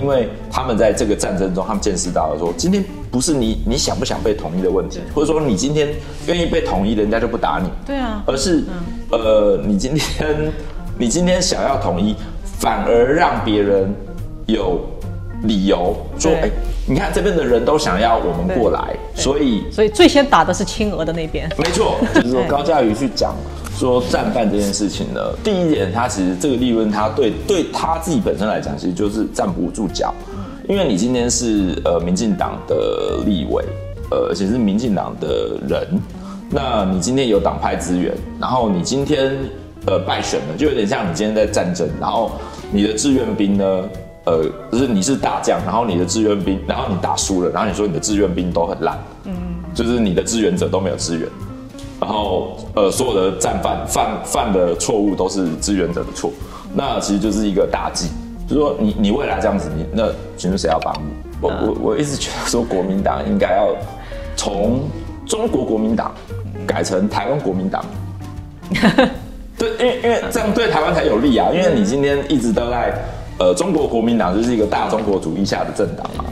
因为他们在这个战争中，他们见识到了说，今天不是你你想不想被统一的问题，或者说你今天愿意被统一，人家就不打你，对啊，而是呃，你今天你今天想要统一，反而让别人有理由说，对。哎，你看这边的人都想要我们过来，所以所以最先打的是亲俄的那边。没错，就是说高嘉瑜去讲说战犯这件事情呢，第一点，他其实这个利润，他对对他自己本身来讲，其实就是站不住脚，因为你今天是呃民进党的立委，呃，而且是民进党的人，那你今天有党派资源，然后你今天呃败选了，就有点像你今天在战争，然后你的志愿兵呢。呃，就是你是大将，然后你的志愿兵，然后你打输了，然后你说你的志愿兵都很烂，嗯，就是你的志愿者都没有支援，然后呃，所有的战犯犯犯的错误都是支援者的错，那其实就是一个大忌，就是说你你未来这样子，你那请问谁要帮你？我我我一直觉得说国民党应该要从中国国民党改成台湾国民党。对，因为因为这样对台湾才有利啊！因为你今天一直都在，呃，中国国民党就是一个大中国主义下的政党嘛。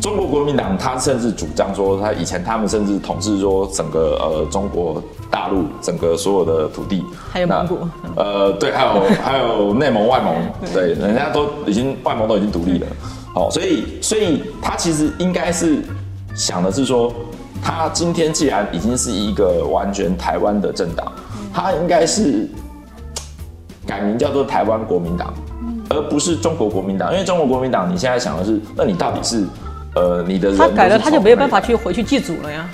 中国国民党他甚至主张说，他以前他们甚至统治说整个呃中国大陆整个所有的土地，还有蒙古呃，对，还有还有内蒙、外蒙，对，人家都已经外蒙都已经独立了。好，所以所以他其实应该是想的是说，他今天既然已经是一个完全台湾的政党，他应该是改名叫做台湾国民党，而不是中国国民党。因为中国国民党，你现在想的是，那你到底是呃你的他改了，他就没有办法去回去祭祖了呀。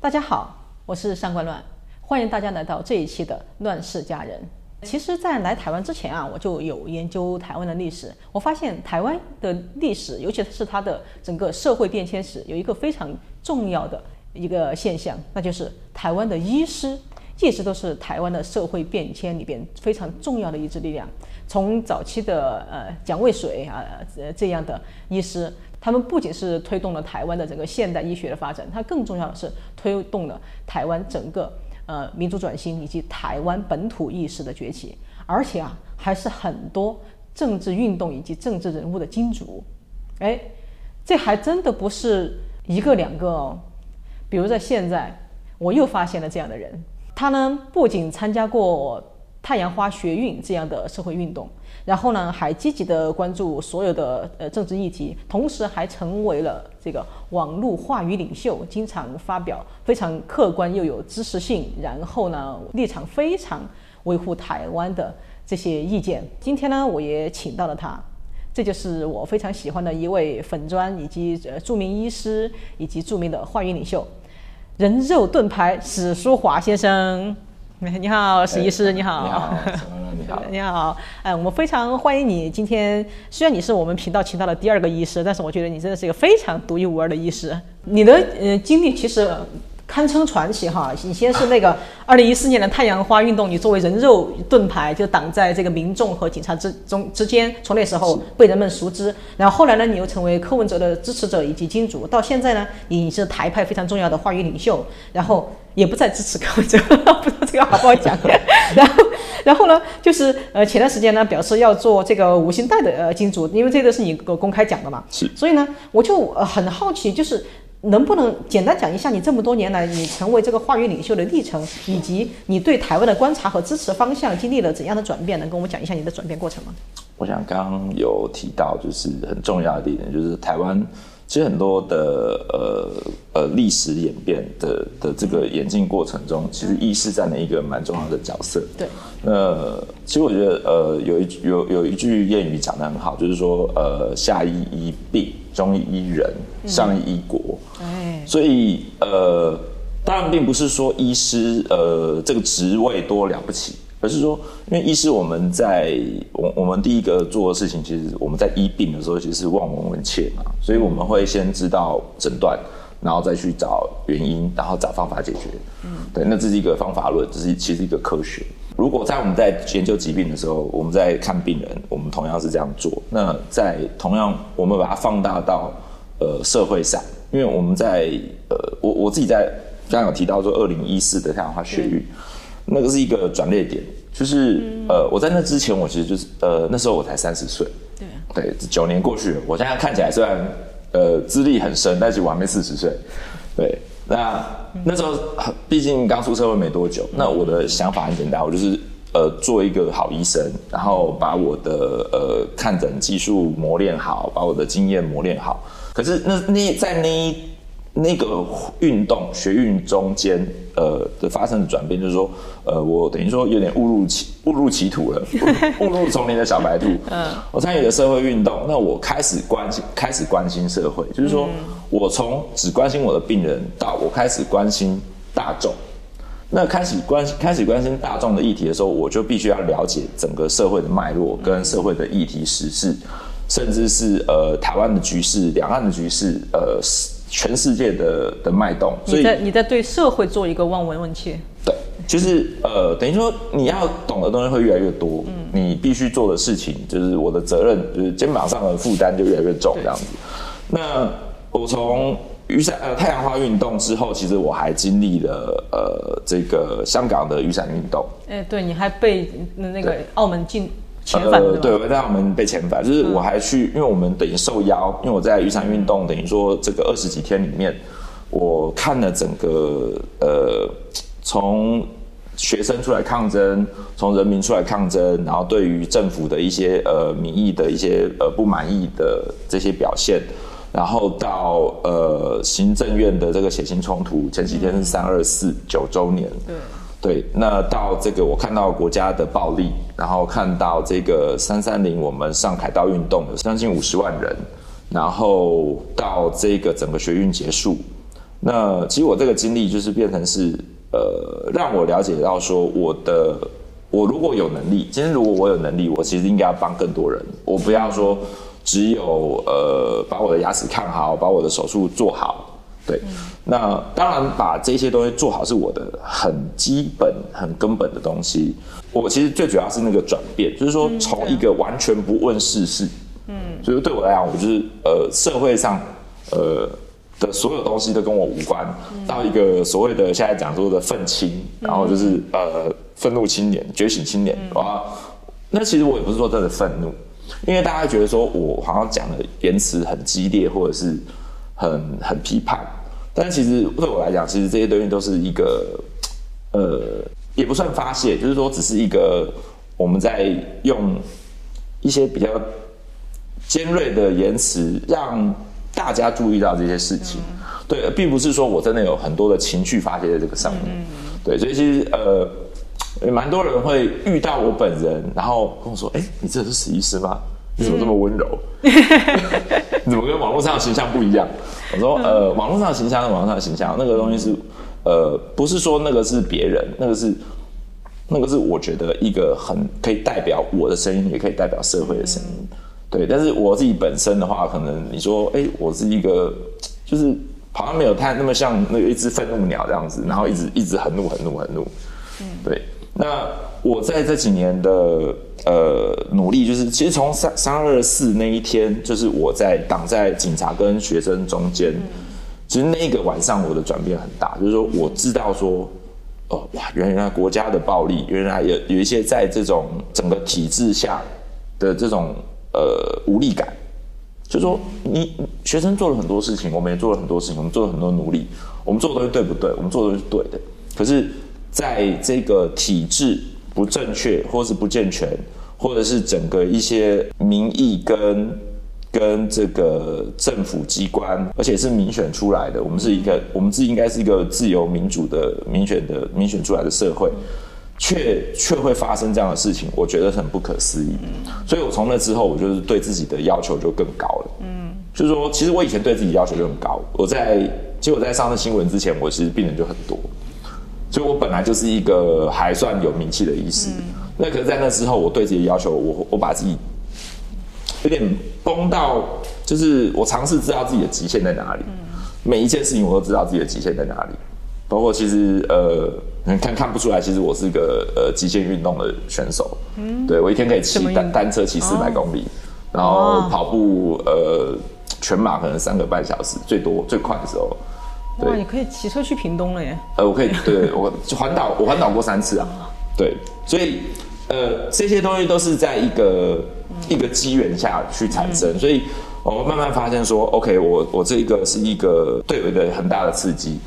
大家好，我是上官乱，欢迎大家来到这一期的《乱世佳人》。其实，在来台湾之前啊，我就有研究台湾的历史。我发现台湾的历史，尤其是它的整个社会变迁史，有一个非常重要的一个现象，那就是台湾的医师一直都是台湾的社会变迁里边非常重要的一支力量。从早期的呃蒋渭水啊呃这样的医师，他们不仅是推动了台湾的整个现代医学的发展，它更重要的是推动了台湾整个呃民主转型以及台湾本土意识的崛起，而且啊还是很多政治运动以及政治人物的金主。哎，这还真的不是一个两个哦。比如在现在，我又发现了这样的人，他呢不仅参加过太阳花学运这样的社会运动，然后呢还积极的关注所有的呃政治议题，同时还成为了这个网络话语领袖，经常发表非常客观又有知识性，然后呢立场非常维护台湾的这些意见。今天呢，我也请到了他。这就是我非常喜欢的一位粉砖，以及呃著名医师，以及著名的话语领袖，人肉盾牌史书华先生。你好，史医师，你好。你好，你好。你好，哎，我们非常欢迎你。今天虽然你是我们频道请到的第二个医师，但是我觉得你真的是一个非常独一无二的医师。你的呃经历其实堪称传奇哈。你先是那个二零一四年的太阳花运动，你作为人肉盾牌，就挡在这个民众和警察之中之间，从那时候被人们熟知。然后后来呢，你又成为柯文哲的支持者以及金主，到现在呢，你是台派非常重要的话语领袖，然后也不再支持柯文哲，不知道这个好不好讲。然后，然后呢，就是呃前段时间呢，表示要做这个五星带的呃金主，因为这个是你公开讲的嘛。是。所以呢，我就呃很好奇，就是能不能简单讲一下你这么多年来你成为这个话语领袖的历程，以及你对台湾的观察和支持方向经历了怎样的转变？能跟我们讲一下你的转变过程吗？我想刚刚有提到，就是很重要的一点，就是台湾其实很多的呃呃历史演变的的这个演进过程中，其实医师占了一个蛮重要的角色。对。那其实我觉得呃有一有有一句谚语讲的很好，就是说呃下医医病，中医医人，上医医国。哎，所以呃，当然并不是说医师呃这个职位多了不起，而是说，因为医师我们在我我们第一个做的事情，其实我们在医病的时候，其实是望闻问切嘛，所以我们会先知道诊断，然后再去找原因，然后找方法解决。嗯，对，那这是一个方法论，这是其实一个科学。如果在我们在研究疾病的时候，我们在看病人，我们同样是这样做。那在同样，我们把它放大到呃社会上，因为我们在呃我我自己在刚刚有提到说，二零一四的太阳花学运，那个是一个转捩点。就是呃，我在那之前，我其实就是呃，那时候我才三十岁，对，对，九年过去了，我现在看起来虽然呃资历很深，但是我还没四十岁，对，那那时候毕竟刚出社会没多久，那我的想法很简单，我就是呃做一个好医生，然后把我的呃看诊技术磨练好，把我的经验磨练好。可是那那在那一那个运动学运中间，呃的发生的转变，就是说，呃，我等于说有点误入歧误入歧途了，误入丛林的小白兔。嗯，我参与了社会运动，那我开始关心开始关心社会，就是说我从只关心我的病人，到我开始关心大众。那开始关开始关心大众的议题的时候，我就必须要了解整个社会的脉络跟社会的议题时事，甚至是呃台湾的局势、两岸的局势，呃。全世界的的脉动，所以你在你在对社会做一个望闻问切。对，就是呃，等于说你要懂的东西会越来越多，嗯，你必须做的事情就是我的责任，就是肩膀上的负担就越来越重这样子。那我从雨伞呃太阳花运动之后，其实我还经历了呃这个香港的雨伞运动。哎，对，你还被那个澳门禁。呃，对，我在我们被遣返，就是我还去，因为我们等于受邀，因为我在雨伞运动，等于说这个二十几天里面，我看了整个呃，从学生出来抗争，从人民出来抗争，然后对于政府的一些呃民意的一些呃不满意的这些表现，然后到呃行政院的这个血腥冲突，前几天是三二四九周年，对。对，那到这个我看到国家的暴力，然后看到这个三三零，我们上凯道运动有将近五十万人，然后到这个整个学运结束，那其实我这个经历就是变成是呃，让我了解到说我的我如果有能力，今天如果我有能力，我其实应该要帮更多人，我不要说只有呃把我的牙齿看好，把我的手术做好。对，那当然把这些东西做好是我的很基本、很根本的东西。我其实最主要是那个转变，就是说从一个完全不问世事，嗯，所以对我来讲，我就是呃社会上呃的所有东西都跟我无关，到一个所谓的现在讲说的愤青，然后就是呃愤怒青年、觉醒青年啊。那其实我也不是说真的愤怒，因为大家觉得说我好像讲的言辞很激烈，或者是。很很批判，但其实对我来讲，其实这些东西都是一个，呃，也不算发泄，就是说，只是一个我们在用一些比较尖锐的言辞，让大家注意到这些事情。对，并不是说我真的有很多的情绪发泄在这个上面。对，所以其实呃，蛮多人会遇到我本人，然后跟我说：“哎，你这是史医师吗？”你怎么这么温柔？你 怎么跟网络上的形象不一样？我说，呃，网络上的形象，网络上的形象，那个东西是，呃，不是说那个是别人，那个是，那个是我觉得一个很可以代表我的声音，也可以代表社会的声音。对，但是我自己本身的话，可能你说，哎，我是一个，就是好像没有太那么像那一只愤怒鸟这样子，然后一直一直很怒很怒很怒。嗯，对，那。我在这几年的呃努力，就是其实从三三二四那一天，就是我在挡在警察跟学生中间，其实那个晚上我的转变很大，就是说我知道说，哦哇，原来国家的暴力，原来有有一些在这种整个体制下的这种呃无力感，就说你学生做了很多事情，我们也做了很多事情，我们做了很多努力，我们做的东西对不对？我们做的是对的，可是在这个体制。不正确，或是不健全，或者是整个一些民意跟跟这个政府机关，而且是民选出来的，我们是一个，我们自己应该是一个自由民主的民选的民选出来的社会，却却会发生这样的事情，我觉得很不可思议。所以我从那之后，我就是对自己的要求就更高了。嗯，就是说，其实我以前对自己要求就很高。我在其实我在上次新闻之前，我其实病人就很多。所以，我本来就是一个还算有名气的医师。那可是，在那之后，我对自己的要求，我我把自己有点崩到，就是我尝试知道自己的极限在哪里。每一件事情，我都知道自己的极限在哪里。包括其实，呃，你看看不出来，其实我是个呃极限运动的选手。嗯，对我一天可以骑单单车骑四百公里，然后跑步呃全马可能三个半小时，最多最快的时候。哇，你可以骑车去屏东了耶！呃，我可以，对我环岛，我环岛过三次啊。对，所以呃，这些东西都是在一个一个机缘下去产生，所以我慢慢发现说，OK，我我这一个是一个对我的很大的刺激。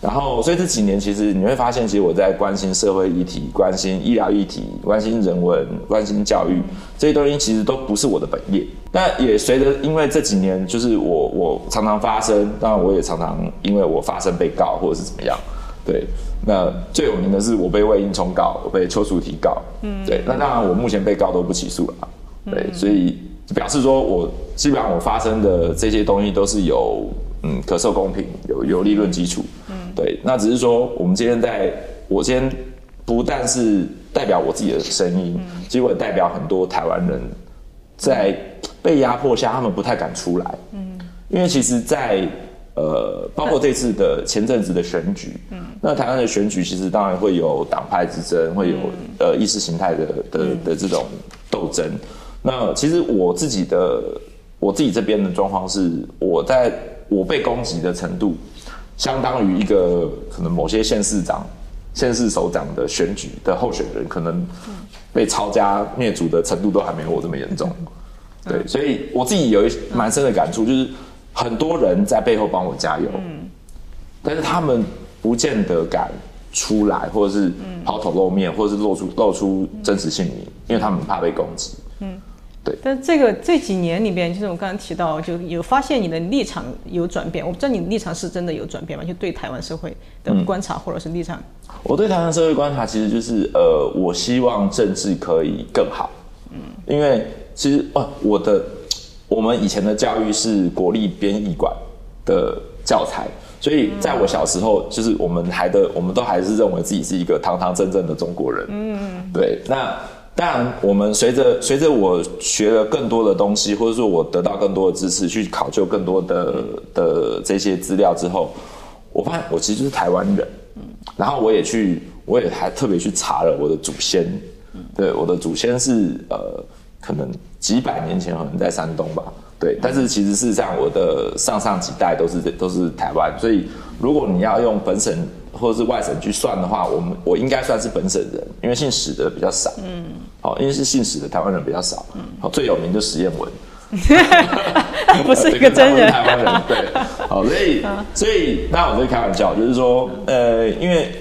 然后，所以这几年其实你会发现，其实我在关心社会议题、关心医疗议题、关心人文、关心教育这些东西，其实都不是我的本业。那也随着，因为这几年就是我我常常发生，当然我也常常因为我发生被告或者是怎么样。对，那最有名的是我被魏应冲告，我被邱淑提告。嗯，对，那当然我目前被告都不起诉了。对，所以表示说我基本上我发生的这些东西都是有嗯可受公平，有有利润基础。对，那只是说，我们今天在，我今天不但是代表我自己的声音，其实我也代表很多台湾人，在被压迫下，他们不太敢出来。嗯，因为其实，在呃，包括这次的前阵子的选举，嗯，那台湾的选举其实当然会有党派之争，会有呃意识形态的的的这种斗争。那其实我自己的我自己这边的状况是，我在我被攻击的程度。相当于一个可能某些县市长、县市首长的选举的候选人，可能被抄家灭族的程度都还没有我这么严重。对，所以我自己有一蛮深的感触，就是很多人在背后帮我加油，但是他们不见得敢出来，或者是抛头露面，或者是露出露出真实姓名，因为他们怕被攻击。嗯。对，但这个这几年里边，就是我刚刚提到，就有发现你的立场有转变。我不知道你的立场是真的有转变吗？就对台湾社会的观察或者是立场。我对台湾社会观察，其实就是呃，我希望政治可以更好。嗯，因为其实哦，我的我们以前的教育是国立编译馆的教材，所以在我小时候，就是我们还的，我们都还是认为自己是一个堂堂正正的中国人。嗯，对，那。当然，我们随着随着我学了更多的东西，或者说我得到更多的知识，去考究更多的的这些资料之后，我发现我其实就是台湾人。然后我也去，我也还特别去查了我的祖先。对，我的祖先是呃，可能几百年前可能在山东吧。对，但是其实事实上我的上上几代都是都是台湾，所以如果你要用本省。或者是外省去算的话，我们我应该算是本省人，因为姓史的比较少。嗯，好，因为是姓史的台湾人比较少。嗯，好，最有名就史艳文，不是一个真人。台湾人对，好，所以 所以那我在开玩笑，就是说，呃，因为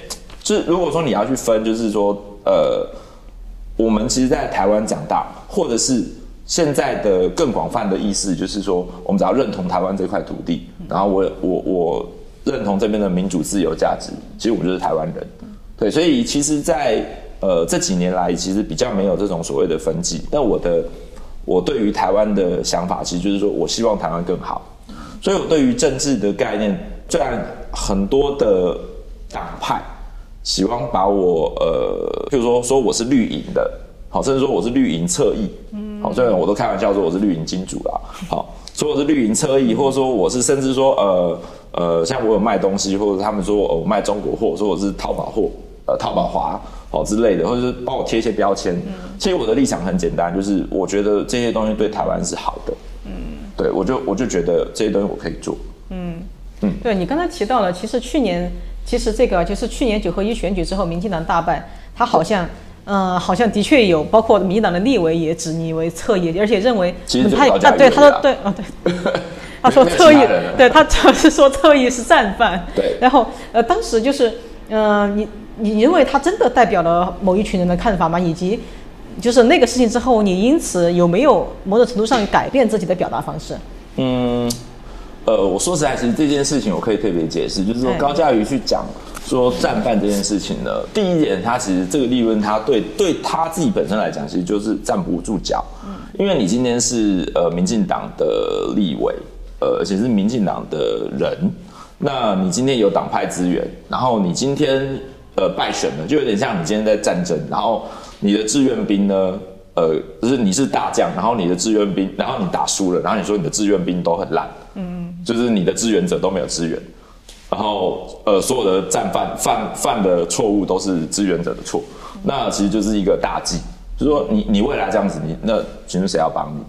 就是如果说你要去分，就是说，呃，我们其实，在台湾长大，或者是现在的更广泛的意思，就是说，我们只要认同台湾这块土地，然后我我我。认同这边的民主自由价值，其实我们就是台湾人，对，所以其实，在呃这几年来，其实比较没有这种所谓的分际。但我的我对于台湾的想法，其实就是说我希望台湾更好。所以我对于政治的概念，虽然很多的党派喜欢把我呃，譬如说说我是绿营的，好，甚至说我是绿营侧翼，嗯，好，虽然我都开玩笑说我是绿营金主啦，好，说我是绿营侧翼，或者说我是甚至说呃。呃，像我有卖东西，或者他们说我卖中国货，说我是淘宝货，呃，淘宝华哦之类的，或者是帮我贴一些标签。其实我的立场很简单，就是我觉得这些东西对台湾是好的。嗯，对我就我就觉得这些东西我可以做。嗯嗯，对你刚才提到了，其实去年其实这个就是去年九合一选举之后，民进党大败，他好像嗯，好像的确有，包括民进党的立委也指你为侧翼，而且认为他啊，对，他说对啊，对。他说侧翼，对他主要是说侧翼是战犯。对，然后呃，当时就是，嗯，你你认为他真的代表了某一群人的看法吗？以及就是那个事情之后，你因此有没有某种程度上改变自己的表达方式？嗯，呃，我说实在，其实这件事情我可以特别解释，就是说高嘉瑜去讲说战犯这件事情呢，第一点，他其实这个利润，他对对他自己本身来讲，其实就是站不住脚。嗯，因为你今天是呃民进党的立委。呃，而且是民进党的人，那你今天有党派资源，然后你今天呃败选了，就有点像你今天在战争，然后你的志愿兵呢，呃，就是你是大将，然后你的志愿兵，然后你打输了，然后你说你的志愿兵都很烂，嗯，就是你的志愿者都没有支援，然后呃，所有的战犯犯犯的错误都是支援者的错，那其实就是一个大忌，就是说你你未来这样子，你那请问谁要帮你？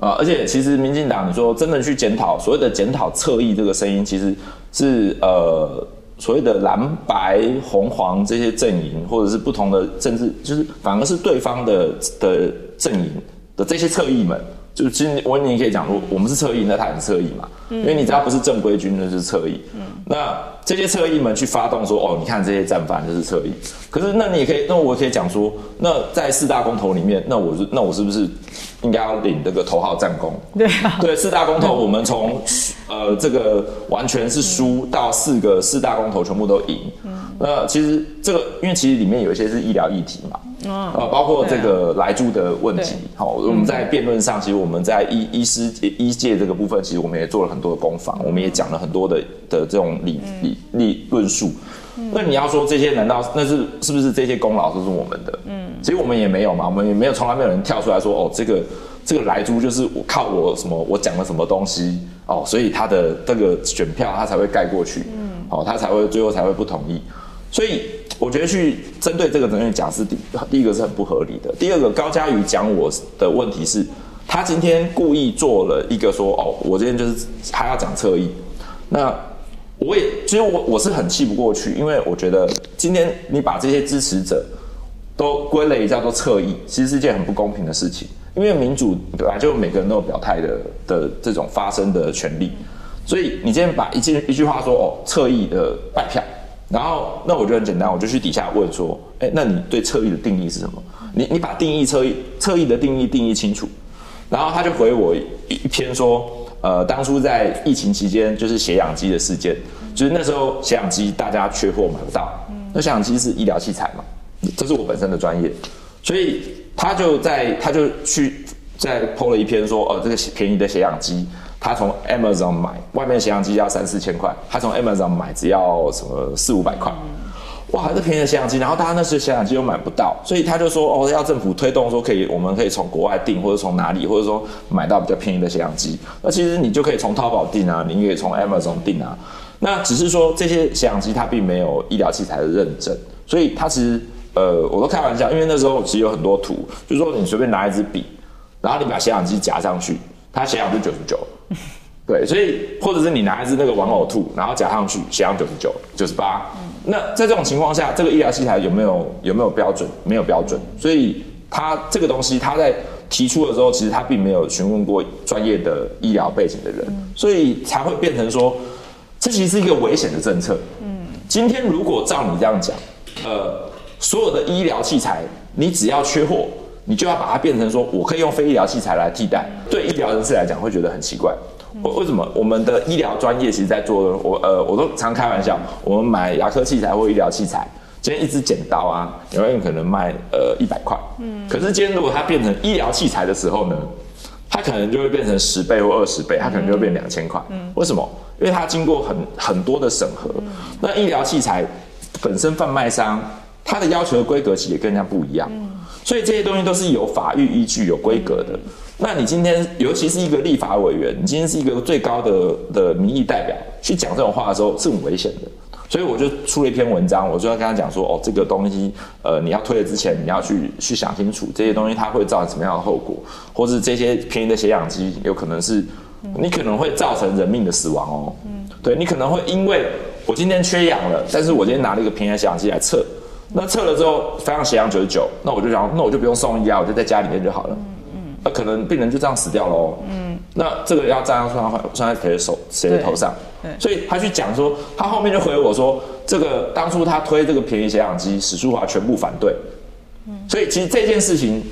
啊，而且其实民进党，你说真的去检讨所谓的检讨侧翼这个声音，其实是呃所谓的蓝白红黄这些阵营，或者是不同的政治，就是反而是对方的的阵营的这些侧翼们，就是其实我你也可以讲如，我们是侧翼，那他也是侧翼嘛，因为你只要不是正规军，那就是侧翼。那这些侧翼们去发动说，哦，你看这些战犯就是侧翼。可是那你也可以，那我可以讲说，那在四大公投里面，那我是那我是不是应该要领这个头号战功？对啊，对，四大公投我们从 呃这个完全是输到四个四大公投全部都赢。那其实这个，因为其实里面有一些是医疗议题嘛，呃，包括这个来住的问题。好，我们在辩论上，其实我们在医医师医界这个部分，其实我们也做了很多的攻防，我们也讲了很多的的这种理理理论述。那你要说这些，难道那是是不是这些功劳都是我们的？嗯，其实我们也没有嘛，我们也没有从来没有人跳出来说，哦，这个这个来猪就是我靠我什么，我讲了什么东西哦，所以他的这个选票他才会盖过去，嗯，哦，他才会最后才会不同意。所以我觉得去针对这个东西讲是第第一个是很不合理的。第二个，高嘉瑜讲我的问题是，他今天故意做了一个说哦，我今天就是他要讲侧翼，那我也其实我我是很气不过去，因为我觉得今天你把这些支持者都归类叫做侧翼，其实是一件很不公平的事情。因为民主本来就每个人都有表态的的这种发声的权利，所以你今天把一句一句话说哦，侧翼的败票。然后，那我就很简单，我就去底下问说，哎，那你对侧翼的定义是什么？你你把定义侧翼侧翼的定义定义清楚。然后他就回我一篇说，呃，当初在疫情期间就是血氧机的事件，就是那时候血氧机大家缺货买不到，那血氧机是医疗器材嘛，这是我本身的专业，所以他就在他就去在 PO 了一篇说，呃，这个便宜的血氧机。他从 Amazon 买，外面血氧机要三四千块，他从 Amazon 买只要什么四五百块，哇，这便宜的血氧机，然后大家那时血氧机又买不到，所以他就说哦，要政府推动说可以，我们可以从国外订，或者从哪里，或者说买到比较便宜的血氧机。那其实你就可以从淘宝订啊，你也可以从 Amazon 订啊。那只是说这些血氧机它并没有医疗器材的认证，所以它其实呃，我都开玩笑，因为那时候其实有很多图，就是说你随便拿一支笔，然后你把血氧机夹上去。它血氧就九十九，对，所以或者是你拿一支那个玩偶兔，然后夹上去，血氧九十九、九十八。那在这种情况下，这个医疗器材有没有有没有标准？没有标准，所以他这个东西他在提出的时候，其实他并没有询问过专业的医疗背景的人，所以才会变成说，这其实是一个危险的政策。嗯，今天如果照你这样讲，呃，所有的医疗器材，你只要缺货。你就要把它变成说，我可以用非医疗器材来替代。对医疗人士来讲，会觉得很奇怪。为为什么我们的医疗专业其实在做？我呃，我都常开玩笑，我们买牙科器材或医疗器材，今天一支剪刀啊，有人可能卖呃一百块。嗯。可是今天如果它变成医疗器材的时候呢，它可能就会变成十倍或二十倍，它可能就会变两千块。嗯。为什么？因为它经过很很多的审核。那医疗器材本身贩卖商，它的要求的规格其实也跟人家不一样。嗯。所以这些东西都是有法律依据、有规格的。那你今天，尤其是一个立法委员，你今天是一个最高的的民意代表，去讲这种话的时候是很危险的。所以我就出了一篇文章，我就要跟他讲说：哦，这个东西，呃，你要推的之前，你要去去想清楚，这些东西它会造成什么样的后果，或是这些便宜的血氧机有可能是你可能会造成人命的死亡哦。嗯，对你可能会因为我今天缺氧了，但是我今天拿了一个便宜的血氧机来测。那测了之后，发现血氧九十九，那我就想，那我就不用送医啊，我就在家里面就好了。那可能病人就这样死掉喽。嗯。那这个要这样算算在谁的手谁的头上？对。所以他去讲说，他后面就回我说，这个当初他推这个便宜血氧机，史书华全部反对。嗯。所以其实这件事情，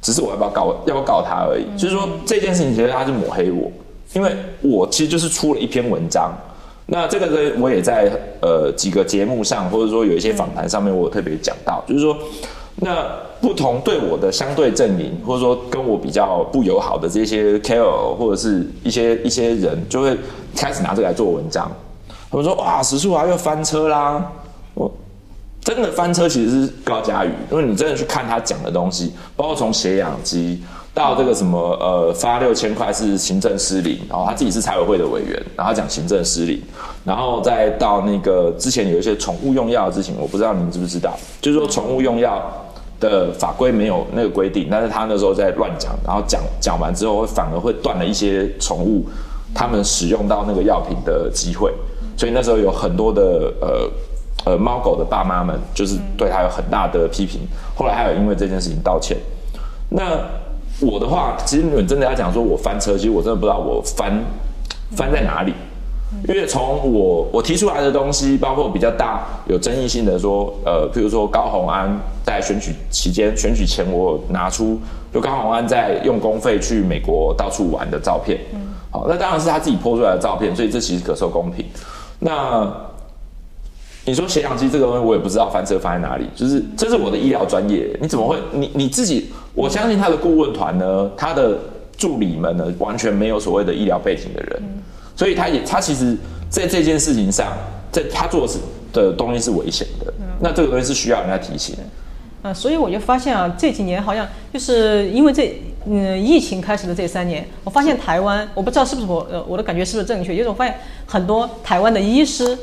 只是我要不要告，要不要告他而已。就是说这件事情，其实他是抹黑我，因为我其实就是出了一篇文章。那这个呢，我也在呃几个节目上，或者说有一些访谈上面，我特别讲到，就是说，那不同对我的相对阵营，或者说跟我比较不友好的这些 KOL 或者是一些一些人，就会开始拿这个来做文章。他们说哇，石树华又翻车啦！我真的翻车其实是高嘉宇，因为你真的去看他讲的东西，包括从血氧机。到这个什么呃发六千块是行政失灵，然后他自己是财委会的委员，然后讲行政失灵，然后再到那个之前有一些宠物用药的事情，我不知道你们知不知道，就是说宠物用药的法规没有那个规定，但是他那时候在乱讲，然后讲讲完之后会反而会断了一些宠物他们使用到那个药品的机会，所以那时候有很多的呃呃猫狗的爸妈们，就是对他有很大的批评。后来还有因为这件事情道歉。那我的话，其实你们真的要讲说我翻车，其实我真的不知道我翻翻在哪里。因为从我我提出来的东西，包括比较大有争议性的说，呃，譬如说高鸿安在选举期间、选举前，我拿出就高鸿安在用公费去美国到处玩的照片，嗯，好，那当然是他自己泼出来的照片，所以这其实可受公平。那你说血氧机这个东西，我也不知道翻车翻在哪里，就是这是我的医疗专业，你怎么会你你自己？我相信他的顾问团呢，他的助理们呢，完全没有所谓的医疗背景的人。所以他也，他其实在这件事情上，在他做的的东西是危险的。那这个东西是需要人家提醒的。嗯，所以我就发现啊，这几年好像就是因为这嗯疫情开始的这三年，我发现台湾，我不知道是不是我呃我的感觉是不是正确，就是我发现很多台湾的医师，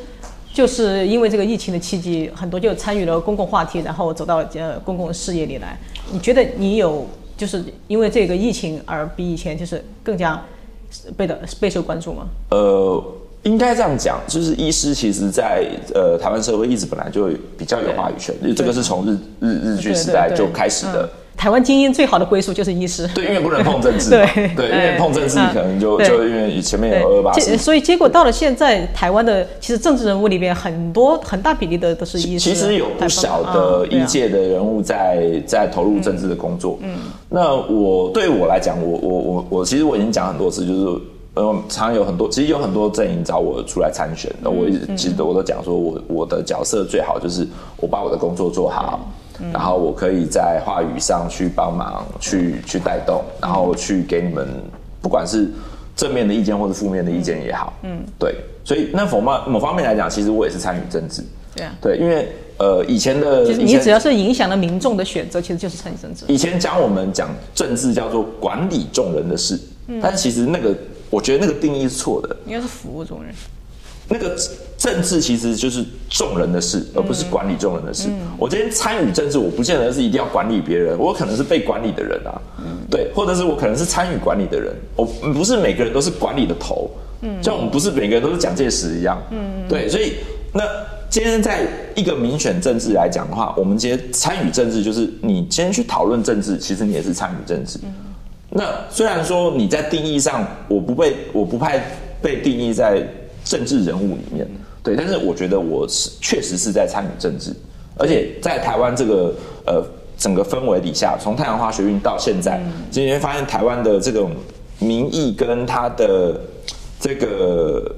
就是因为这个疫情的契机，很多就参与了公共话题，然后走到呃公共事业里来。你觉得你有就是因为这个疫情而比以前就是更加？被的备受关注吗？呃，应该这样讲，就是医师其实，在呃台湾社会一直本来就比较有话语权，这个是从日日日据时代就开始的。台湾精英最好的归宿就是医师，对，因为不能碰政治，对，对，因为碰政治可能就就因为前面有二八所以结果到了现在，台湾的其实政治人物里边很多很大比例的都是医师，其实有不少的医界的人物在在投入政治的工作。嗯，那我对我来讲，我我我我其实我已经讲很多次，就是呃，常有很多其实有很多阵营找我出来参选，那我一直记得我都讲说我我的角色最好就是我把我的工作做好。然后我可以在话语上去帮忙，去去带动，然后去给你们，不管是正面的意见或者负面的意见也好，嗯，对，所以那某方某方面来讲，其实我也是参与政治，对啊，对，因为呃以前的，其实你只要是影响了民众的选择，其实就是参与政治。以前讲我们讲政治叫做管理众人的事，但其实那个我觉得那个定义是错的，应该是服务众人。那个政治其实就是众人的事，而不是管理众人的事。我今天参与政治，我不见得是一定要管理别人，我可能是被管理的人啊。对，或者是我可能是参与管理的人，我不是每个人都是管理的头。嗯，像我们不是每个人都是蒋介石一样。嗯，对，所以那今天在一个民选政治来讲的话，我们今天参与政治，就是你今天去讨论政治，其实你也是参与政治。那虽然说你在定义上，我不被我不派被定义在。政治人物里面，对，但是我觉得我是确实是在参与政治，而且在台湾这个呃整个氛围底下，从太阳花学运到现在，今天发现台湾的这种民意跟他的这个。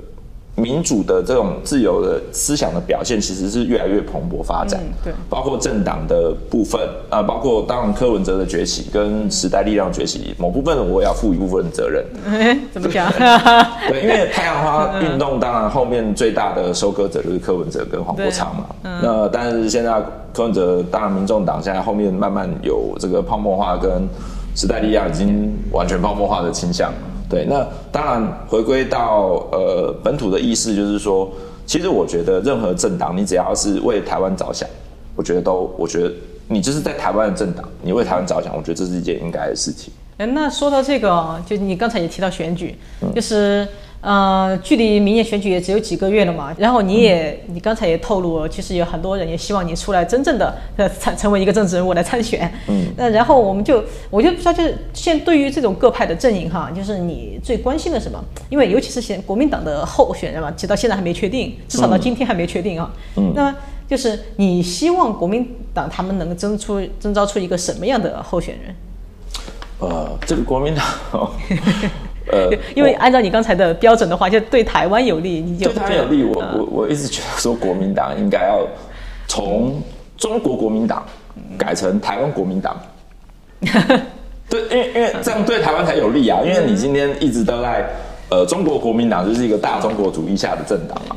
民主的这种自由的思想的表现，其实是越来越蓬勃发展。对，包括政党的部分啊，包括当然柯文哲的崛起跟时代力量崛起，某部分我也要负一部分责任。怎么讲？对，因为太阳花运动，当然后面最大的收割者就是柯文哲跟黄国昌嘛。那但是现在柯文哲，当然民众党现在后面慢慢有这个泡沫化，跟时代力量已经完全泡沫化的倾向。对，那当然回归到呃本土的意识，就是说，其实我觉得任何政党，你只要是为台湾着想，我觉得都，我觉得你就是在台湾的政党，你为台湾着想，我觉得这是一件应该的事情。哎，那说到这个，就你刚才也提到选举，就是。呃，距离明年选举也只有几个月了嘛。然后你也，你刚才也透露，其实有很多人也希望你出来真正的呃参成为一个政治人物来参选。嗯。那然后我们就，我就不知道，就是现对于这种各派的阵营哈，就是你最关心的什么？因为尤其是现国民党的候选人嘛，直到现在还没确定，至少到今天还没确定啊。嗯。那就是你希望国民党他们能够征出征召出一个什么样的候选人？呃，这个国民党。呃，因为按照你刚才的标准的话，就对台湾有利，你就对台湾有利。我我我一直觉得说，国民党应该要从中国国民党改成台湾国民党。对，因为因为这样对台湾才有利啊。因为你今天一直都在呃，中国国民党就是一个大中国主义下的政党嘛。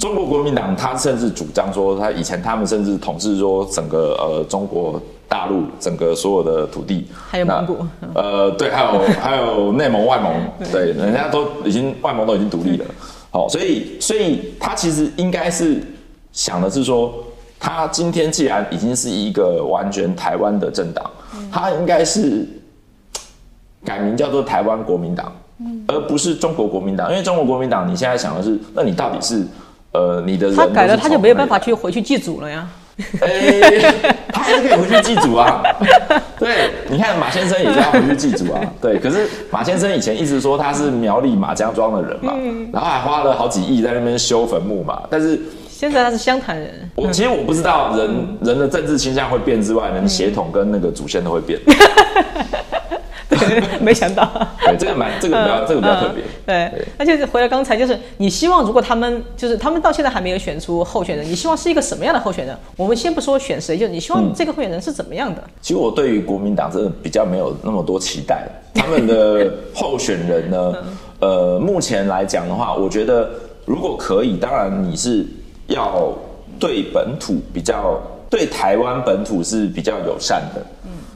中国国民党他甚至主张说，他以前他们甚至统治说整个呃中国。大陆整个所有的土地，还有蒙古，呃，对，还有还有内蒙、外蒙，对，人家都已经外蒙都已经独立了，好，所以所以他其实应该是想的是说，他今天既然已经是一个完全台湾的政党，他应该是改名叫做台湾国民党，而不是中国国民党，因为中国国民党你现在想的是，那你到底是呃，你的人他改了，他就没有办法去回去祭祖了呀。哎，他还是可以回去祭祖啊。对，你看马先生也是要回去祭祖啊。对，可是马先生以前一直说他是苗栗马家庄的人嘛，嗯然后还花了好几亿在那边修坟墓嘛。但是现在他是湘潭人，我其实我不知道人人的政治倾向会变之外，连血统跟那个祖先都会变。没想到。对，这个蛮这个比较这个比较特别。对对，那就是回到刚才，就是你希望如果他们就是他们到现在还没有选出候选人，你希望是一个什么样的候选人？我们先不说选谁，就是你希望这个候选人是怎么样的？其实我对于国民党真的比较没有那么多期待。他们的候选人呢，呃，目前来讲的话，我觉得如果可以，当然你是要对本土比较，对台湾本土是比较友善的。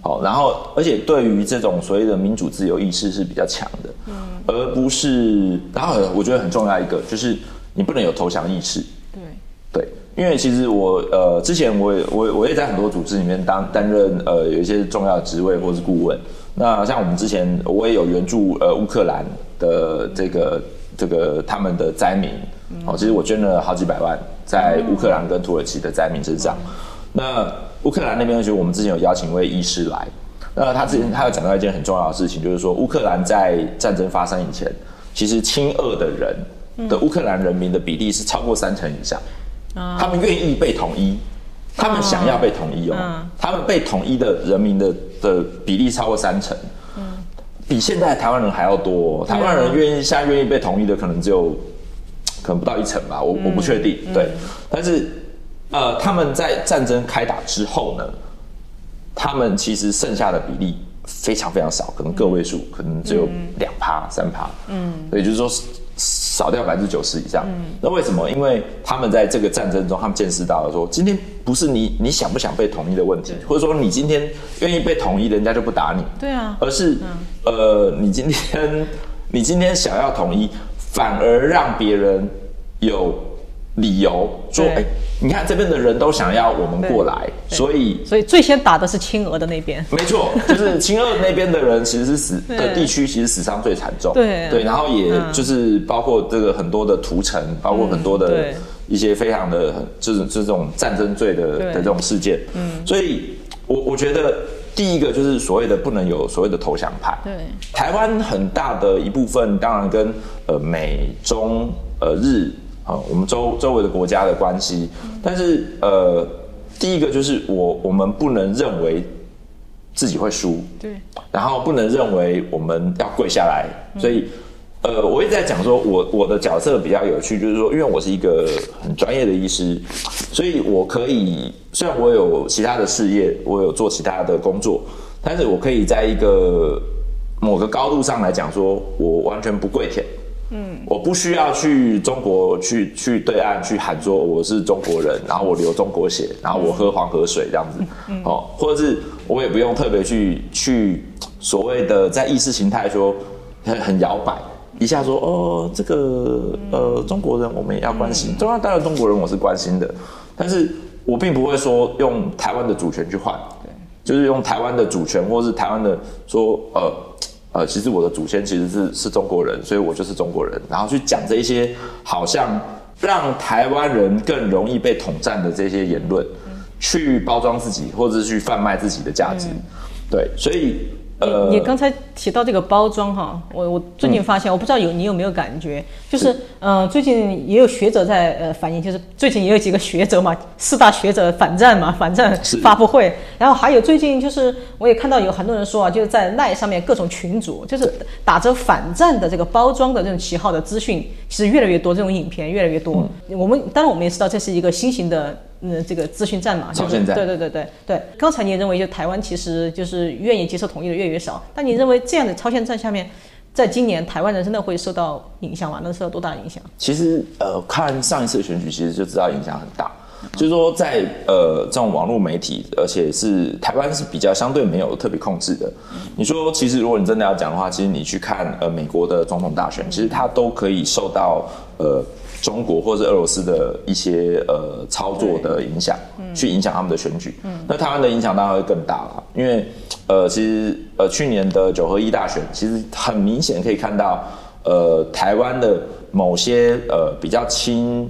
嗯，好，然后而且对于这种所谓的民主自由意识是比较强的。嗯，而不是，然后我觉得很重要一个就是你不能有投降意识。对，对，因为其实我呃之前我也我我也在很多组织里面当担任呃有一些重要的职位或是顾问。那像我们之前我也有援助呃乌克兰的这个这个他们的灾民，哦，其实我捐了好几百万在乌克兰跟土耳其的灾民身上。那乌克兰那边，其实我们之前有邀请一位医师来，那他之前他有讲到一件很重要的事情，就是说乌克兰在战争发生以前，其实亲俄的人的乌克兰人民的比例是超过三成以上，他们愿意被统一，他们想要被统一哦，嗯。他们被统一的人民的的比例超过三成，比现在台湾人还要多、哦。台湾人愿意现在愿意被统一的，可能只有可能不到一成吧，我我不确定。对，但是呃，他们在战争开打之后呢，他们其实剩下的比例非常非常少，可能个位数，可能只有两趴、三趴。嗯，所以就是说少掉百分之九十以上。嗯那为什么？因为他们在这个战争中，他们见识到了说，今天不是你你想不想被统一的问题，或者说你今天愿意被统一，人家就不打你。对啊，而是、呃，你今天 你今天想要统一，反而让别人有理由说，对。哎、你看这边的人都想要我们过来，所以所以最先打的是亲俄的那边。没错，就是亲俄那边的人其实是死 的地区，其实死伤最惨重。对。对，然后也嗯。就是包括这个很多的屠城，包括很多的一些非常的就是这种战争罪的的这种事件。嗯，所以我我觉得第一个就是所谓的不能有所谓的投降派。对，台湾很大的一部分当然跟呃美中呃日啊、我们周周围的国家的关系，但是呃第一个就是我我们不能认为自己会输，对，然后不能认为我们要跪下来，所以。呃，我一直在讲说我，我的角色比较有趣，就是说，因为我是一个很专业的医师，所以我可以虽然我有其他的事业，我有做其他的工作，但是我可以在一个某个高度上来讲说，我完全不跪舔。嗯，我不需要去中国去去对岸去喊说我是中国人，然后我流中国血，然后我喝黄河水这样子，哦，或者是我也不用特别去去所谓的在意识形态说很很摇摆，一下说哦这个呃中国人我们也要关心，当然当然中国人我是关心的，但是我并不会说用台湾的主权去换，就是用台湾的主权或是台湾的说呃。呃，其实我的祖先其实是是中国人，所以我就是中国人，然后去讲这一些好像让台湾人更容易被统战的这些言论，去包装自己或者是去贩卖自己的价值，对，所以呃，你刚才提到这个包装哈，我我最近发现，我不知道有你有没有感觉，就是呃，最近也有学者在呃反映，就是最近也有几个学者嘛，四大学者反战嘛，反战发布会，然后还有最近就是我也看到有很多人说啊，就是在赖上面各种群组，就是打着反战的这个包装的这种旗号的资讯，其实越来越多，这种影片越来越多。我们当然我们也知道这是一个新型的。嗯，这个资讯战嘛，就是超限战对对对对对。刚才你也认为，就台湾其实就是愿意接受统一的越来越少，但你认为这样的超限战下面，在今年台湾人真的会受到影响吗？能受到多大的影响？其实呃，看上一次选举，其实就知道影响很大。就是说在，呃这种网络媒体，而且是台湾是比较相对没有特别控制的。你说，其实如果你真的要讲的话，其实你去看呃美国的总统大选，其实它都可以受到呃中国或者俄罗斯的一些呃操作的影响，去影响他们的选举。那台湾的影响当然会更大了，因为呃其实呃去年的九合一大选，其实很明显可以看到，呃台湾的某些呃比较亲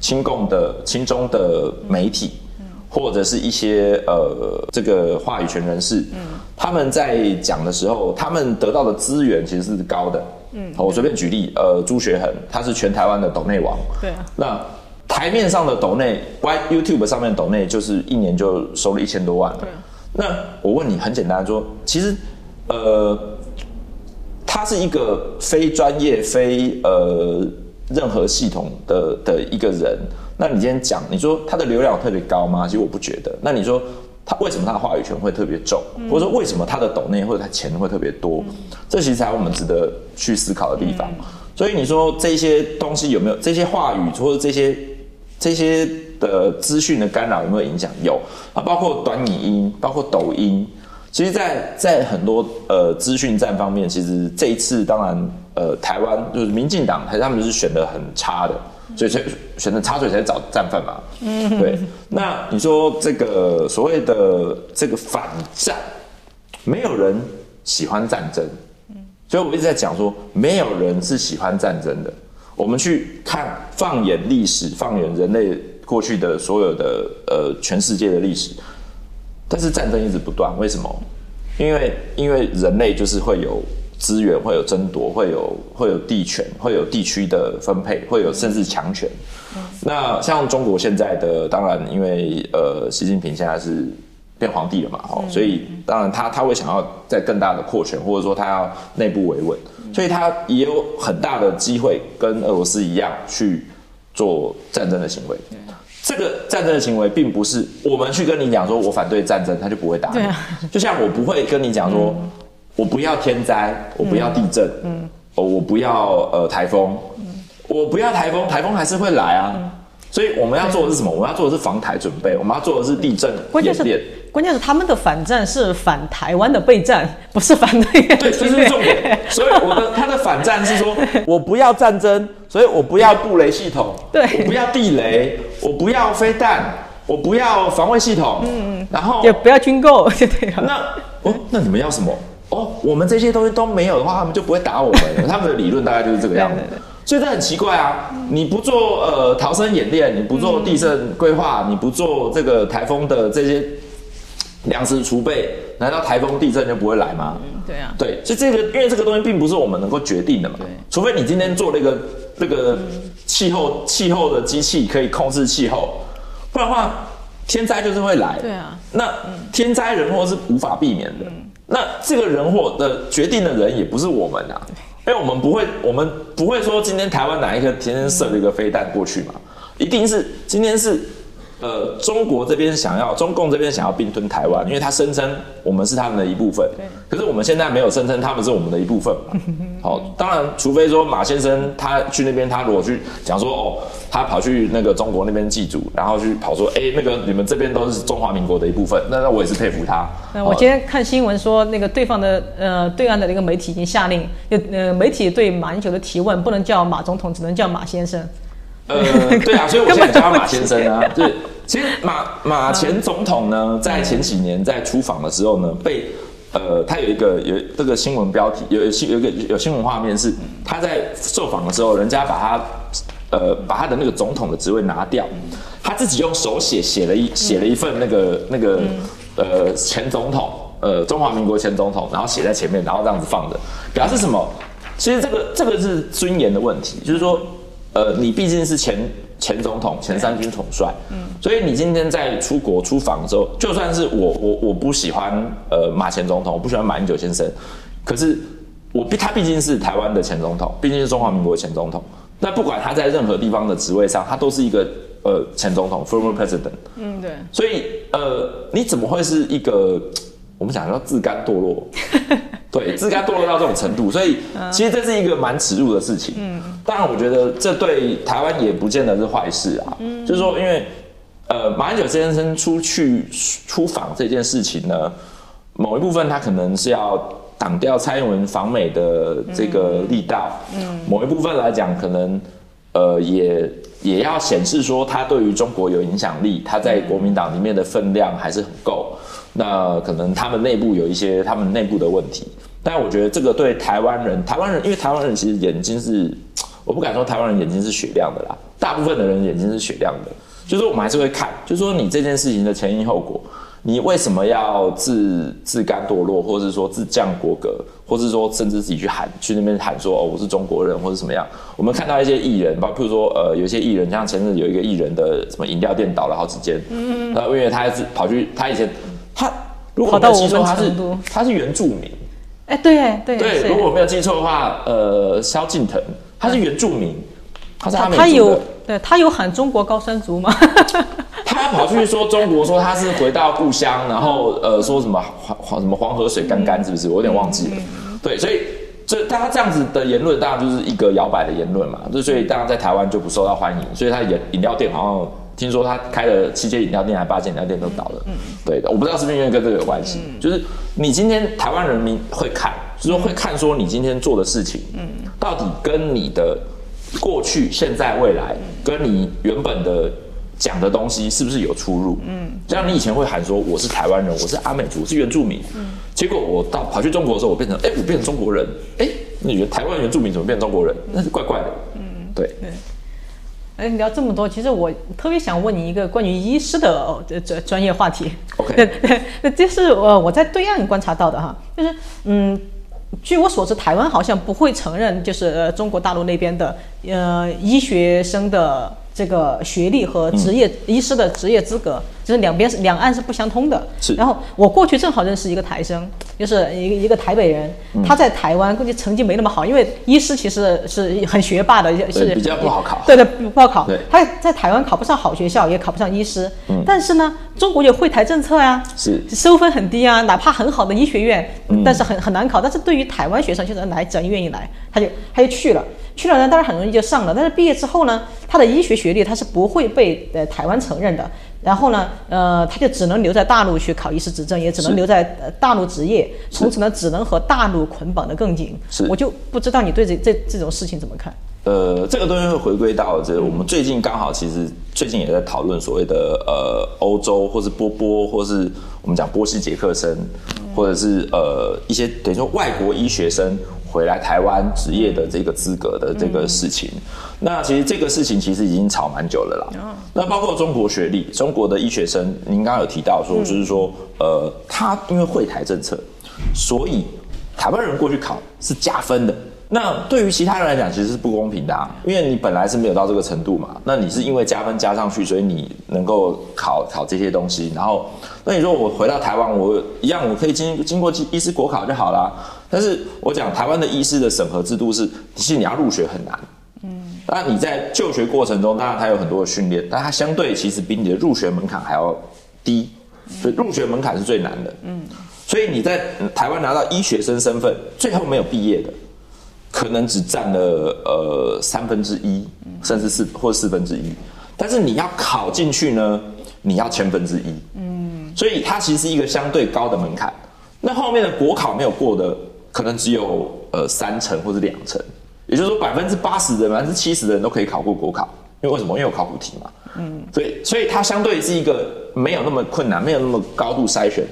亲共的亲中的媒体，或者是一些呃这个话语权人士，他们在讲的时候，他们得到的资源其实是高的。嗯，我随便举例，呃，朱学恒他是全台湾的抖内王，对啊，那台面上的抖内，Y YouTube 上面抖内就是一年就收了一千多万了。对啊那我问你，很简单说，其实呃，他是一个非专业、非呃任何系统的的一个人。那你今天讲，你说他的流量特别高吗？其实我不觉得。那你说他为什么他的话语权会特别重，或者说为什么他的抖内或者他钱会特别多？这其实才是我们值得去思考的地方。所以你说这些东西有没有这些话语或者这些这些的资讯的干扰有没有影响？有啊，包括短影音，包括抖音。其实在，在很多呃资讯站方面，其实这一次当然呃台湾就是民进党，他们是选的很差的，所以才选的差，所以才找战犯嘛。嗯，对。那你说这个所谓的这个反战，没有人喜欢战争，所以我一直在讲说，没有人是喜欢战争的。我们去看放眼历史，放眼人类过去的所有的呃全世界的历史，但是战争一直不断，为什么？因为因为人类就是会有资源，会有争夺，会有会有地权，会有地区的分配，会有甚至强权。那像中国现在的，当然因为呃习近平现在是变皇帝了嘛，哦，所以当然他他会想要在更大的扩权，或者说他要内部维稳，所以他也有很大的机会跟俄罗斯一样去做战争的行为。这个战争的行为，并不是我们去跟你讲说我反对战争，他就不会打你。对啊。就像我不会跟你讲说，我不要天灾，我不要地震，嗯，哦，我不要呃台风，嗯我不要台风，台风还是会来啊。所以我们要做的是什么？我们要做的是防台准备，我们要做的是地震关键演练。是关键是他们的反战是反台湾的备战，不是反对对，这是重点。所以我的他的反战是说，我不要战争，所以我不要布雷系统，对我不要地雷，我不要飞弹，我不要防卫系统，嗯，然后也不要军购，就对了。那哦，那你们要什么？哦，我们这些东西都没有的话，他们就不会打我们。他们的理论大概就是这个样子 对对对。所以这很奇怪啊！你不做呃逃生演练，你不做地震规划，你不做这个台风的这些粮食储备，难道台风地震就不会来吗？对啊，对，所以这个因为这个东西并不是我们能够决定的嘛，除非你今天做了一个这个气候气候的机器可以控制气候，不然的话天灾就是会来。对啊，那天灾人祸是无法避免的。那这个人祸的决定的人也不是我们啊，因为我们不会，我们不会说今天台湾哪一个天天射了一个飞弹过去嘛，一定是今天是。呃，中国这边想要，中共这边想要并吞台湾，因为他声称我们是他们的一部分。可是我们现在没有声称他们是我们的一部分嘛？好，当然，除非说马先生他去那边，他如果去讲说哦，他跑去那个中国那边祭祖，然后去跑说，哎，那个你们这边都是中华民国的一部分，那那我也是佩服他。呃，我今天看新闻说，那个对方的呃对岸的那个媒体已经下令，就呃媒体对马英九的提问不能叫马总统，只能叫马先生。呃，对啊，所以我现在叫他马先生啊。对，其实马马前总统呢，在前几年在出访的时候呢，被呃，他有一个有这个新闻标题，有有新有一个有新闻画面是他在受访的时候，人家把他呃把他的那个总统的职位拿掉，他自己用手写写了一写了一份那个那个呃前总统呃中华民国前总统，然后写在前面，然后这样子放着，表示什么？其实这个这个是尊严的问题，就是说。呃，你毕竟是前前总统、前三军统帅，嗯，所以你今天在出国出访的时候，就算是我我我不喜欢呃马前总统，我不喜欢马英九先生，可是我他毕竟是台湾的前总统，毕竟是中华民国前总统，那不管他在任何地方的职位上，他都是一个呃前总统 （former president），嗯，对。所以呃，你怎么会是一个我们讲叫自甘堕落？对，自甘堕落到这种程度，所以其实这是一个蛮耻辱的事情。嗯，当然，我觉得这对台湾也不见得是坏事啊。嗯，就是说，因为呃，马英九先生出去出访这件事情呢，某一部分他可能是要挡掉蔡英文访美的这个力道。嗯，某一部分来讲，可能呃也也要显示说他对于中国有影响力，他在国民党里面的分量还是很够。那可能他们内部有一些他们内部的问题，但我觉得这个对台湾人，台湾人因为台湾人其实眼睛是，我不敢说台湾人眼睛是雪亮的啦，大部分的人眼睛是雪亮的，就是我们还是会看，就是说你这件事情的前因后果，你为什么要自自甘堕落，或者是说自降国格，或是说甚至自己去喊去那边喊说哦我是中国人或者怎么样？我们看到一些艺人，包括说呃有一些艺人，像前阵子有一个艺人的什么饮料店倒了好几间，嗯，那因为他是跑去他以前他如果没有记错他是他是原住民。哎，对哎对对，如果我没有记错的话，呃，萧敬腾他是原住民，他是他阿美族他有的，对他有喊中国高山族吗？他跑去说中国，说他是回到故乡，然后呃说什么黄黄什么黄河水干干，是不是？我有点忘记了。对，所以这他这样子的言论，当然就是一个摇摆的言论嘛。就所以当然在台湾就不受到欢迎，所以他的饮饮料店好像听说他开了七间饮料店还八间饮料店都倒了。嗯。对的，我不知道是不是因为跟这个有关系。就是你今天台湾人民会看，就是说会看说你今天做的事情，嗯。到底跟你的过去、现在、未来，跟你原本的讲的东西是不是有出入？嗯，像你以前会喊说我是台湾人，我是阿美族，我是原住民，嗯，结果我到跑去中国的时候，我变成哎、我变成中国人，哎、你觉得台湾原住民怎么变成中国人？那是怪怪的，嗯，对，哎，聊这么多，其实我特别想问你一个关于医师的哦这这专业话题。这是呃我在对岸观察到的哈，就是嗯，据我所知，台湾好像不会承认就是呃中国大陆那边的呃医学生的这个学历和职业、医师的职业资格，就是两边是两岸是不相通的。是然后我过去正好认识一个台生，就是一个一个台北人，他在台湾估计成绩没那么好，因为医师其实是很学霸的，是比较不好考对对，不好考对。他在台湾考不上好学校，也考不上医师。但是呢，中国有惠台政策呀、是收分很低啊，哪怕很好的医学院，但是很很难考。但是对于台湾学生，就是来只要愿意来，他就他就去了。去了呢，当然很容易就上了。但是毕业之后呢，他的医学学历他是不会被呃台湾承认的。然后呢，呃，他就只能留在大陆去考医师执证，也只能留在呃大陆执业，从此呢，只能和大陆捆绑得更紧。是我就不知道你对这这这种事情怎么看？呃，这个东西会回归到这，我们最近刚好其实最近也在讨论所谓的呃欧洲或是波波，或是我们讲波西杰克森，或者是呃一些等于说外国医学生回来台湾执业的这个资格的这个事情。那其实这个事情其实已经吵蛮久了啦。那包括中国学历，中国的医学生，您刚刚有提到说，就是说呃，他因为会台政策，所以台湾人过去考是加分的。那对于其他人来讲，其实是不公平的啊，因为你本来是没有到这个程度嘛，那你是因为加分加上去，所以你能够考考这些东西，然后那你说我回到台湾，我一样我可以经经过医师国考就好啦。但是我讲台湾的医师的审核制度是，其实你要入学很难，嗯，那你在就学过程中，当然它有很多的训练，但它相对其实比你的入学门槛还要低，所以入学门槛是最难的，嗯，所以你在台湾拿到医学生身份，最后没有毕业的。可能只占了呃三分之一，甚至四或四分之一。但是你要考进去呢，你要千分之一。嗯，所以它其实是一个相对高的门槛。那后面的国考没有过的，可能只有呃三成或者两成，也就是说百分之八十的人、百分之七十的人都可以考过国考。因为为什么？因为有考古题嘛。嗯，所以所以它相对是一个没有那么困难、没有那么高度筛选。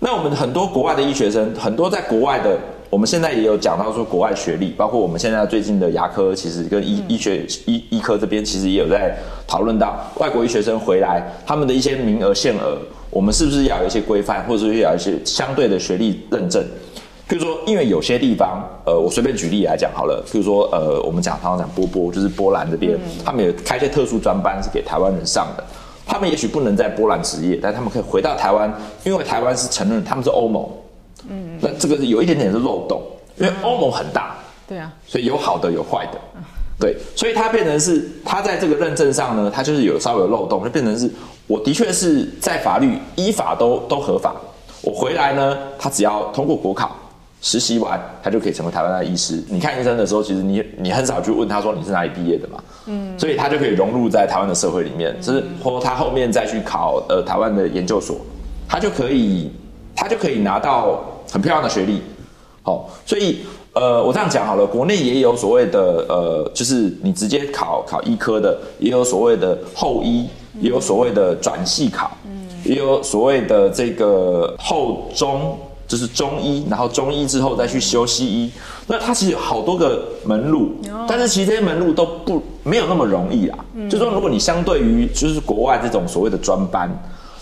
那我们很多国外的医学生，很多在国外的，我们现在也有讲到说国外学历，包括我们现在最近的牙科，其实跟医医学医医科这边其实也有在讨论到外国医学生回来，他们的一些名额限额，我们是不是要有一些规范，或者是要有一些相对的学历认证？譬如说，因为有些地方，呃，我随便举例来讲好了，譬如说，呃，我们讲常常讲波波，就是波兰这边，他们有开一些特殊专班是给台湾人上的。他们也许不能在波兰执业，但他们可以回到台湾，因为台湾是承认他们是欧盟。嗯，那这个是有一点点是漏洞，因为欧盟很大，对啊，所以有好的有坏的。对，所以它变成是它在这个认证上呢，它就是有稍微有漏洞，就变成是我的确是在法律依法都都合法，我回来呢，他只要通过国考。实习完，他就可以成为台湾的医师。你看医生的时候，其实你你很少去问他说你是哪里毕业的嘛，嗯，所以他就可以融入在台湾的社会里面。就是或他后面再去考呃台湾的研究所，他就可以他就可以拿到很漂亮的学历。好、所以呃我这样讲好了，国内也有所谓的呃，就是你直接考考医科的，也有所谓的后医，也有所谓的转系考，嗯，也有所谓的这个后中。就是中医，然后中医之后再去修西医。那它其实有好多个门路，但是其实这些门路都不没有那么容易啊。就说如果你相对于就是国外这种所谓的专班，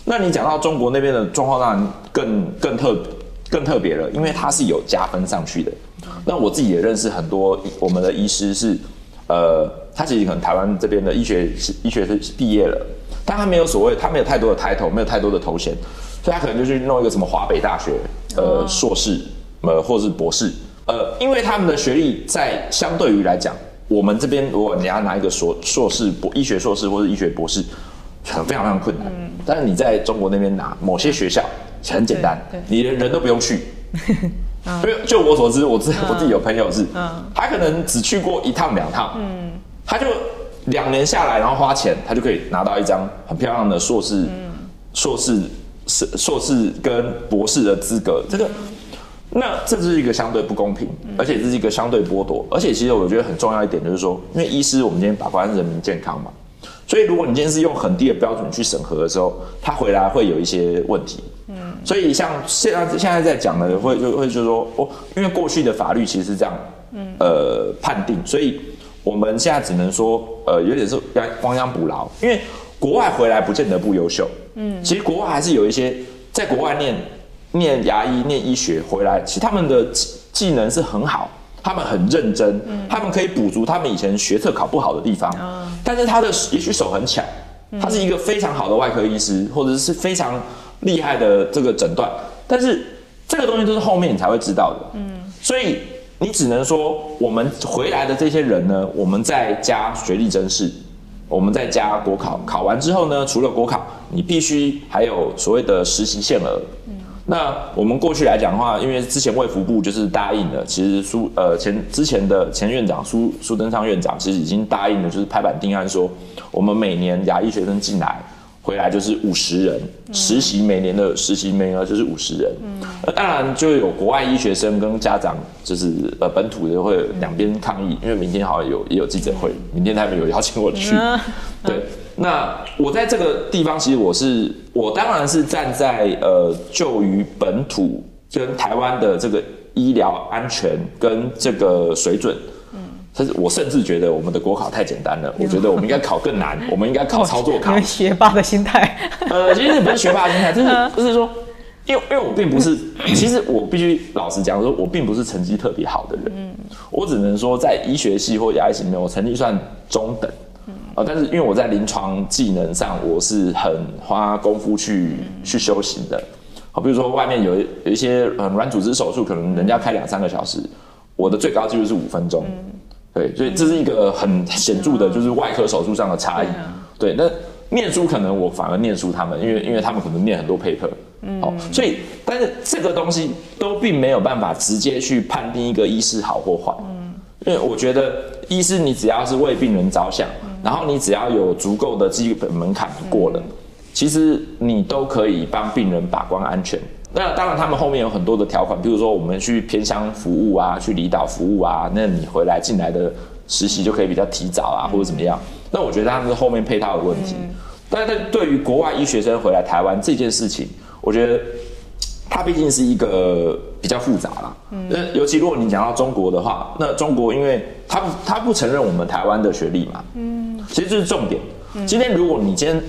那你讲到中国那边的状况，当然更更特更特别了，因为它是有加分上去的。那我自己也认识很多我们的医师是，呃，他其实可能台湾这边的医学医学是毕业了，但他没有所谓，他没有太多的 title，没有太多的头衔。所以他可能就去弄一个什么华北大学，呃，硕士，呃，或是博士，呃，因为他们的学历在相对于来讲，我们这边如果你要拿一个硕硕士博医学硕士或者医学博士，很非常非常困难。嗯。但是你在中国那边拿某些学校很简单，你连人都不用去。因为就我所知，我自我自己有朋友是，他可能只去过一趟两趟，嗯，他就两年下来，然后花钱，他就可以拿到一张很漂亮的硕士，硕士。是硕士跟博士的资格，这个，那这是一个相对不公平，而且这是一个相对剥夺，而且其实我觉得很重要一点就是说，因为医师我们今天把关人民健康嘛，所以如果你今天是用很低的标准去审核的时候，他回来会有一些问题，嗯，所以像现在现在在讲的会就会就是说，哦，因为过去的法律其实是这样，嗯，呃，判定，所以我们现在只能说，呃，有点是要亡羊补牢，因为。国外回来不见得不优秀，嗯，其实国外还是有一些在国外念念牙医、念医学回来，其实他们的技能是很好，他们很认真，他们可以补足他们以前学测考不好的地方，但是他的也许手很巧，他是一个非常好的外科医师，或者是非常厉害的这个诊断，但是这个东西都是后面你才会知道的，嗯，所以你只能说我们回来的这些人呢，我们在加学历真试。我们再加国考，考完之后呢，除了国考，你必须还有所谓的实习限额。嗯，那我们过去来讲的话，因为之前卫福部就是答应了，其实苏呃前之前的前院长苏苏登昌院长其实已经答应了，就是拍板定案说，我们每年牙医学生进来。回来就是五十人实习，每年的实习名额就是五十人。嗯，当然就有国外医学生跟家长，就是呃本土的会两边抗议，因为明天好像有也有记者会，明天他们有邀请我去。对，那我在这个地方，其实我是我当然是站在呃就于本土跟台湾的这个医疗安全跟这个水准。但是我甚至觉得我们的国考太简单了，我觉得我们应该考更难，我们应该考操作考。学霸的心态。呃，其实不是学霸的心态，就是就是说，因为因为我并不是，其实我必须老实讲，说我并不是成绩特别好的人。嗯。我只能说，在医学系或牙医系里面，我成绩算中等。嗯。啊，但是因为我在临床技能上，我是很花功夫去去修行的。好，比如说外面有有一些嗯软组织手术，可能人家开两三个小时，我的最高纪录是五分钟。对，所以这是一个很显著的，就是外科手术上的差异。对，那念书可能我反而念书他们，因为因为他们可能念很多 paper。嗯，好，所以但是这个东西都并没有办法直接去判定一个医师好或坏。嗯，因为我觉得医师你只要是为病人着想，然后你只要有足够的基本门槛过了，其实你都可以帮病人把关安全。那当然，他们后面有很多的条款，比如说我们去偏乡服务啊，去离岛服务啊，那你回来进来的实习就可以比较提早啊，或者怎么样？那我觉得他们是后面配套的问题。但是对于国外医学生回来台湾这件事情，我觉得它毕竟是一个比较复杂啦。嗯，尤其如果你讲到中国的话，那中国因为他不他不承认我们台湾的学历嘛。嗯，其实这是重点。今天如果你今天，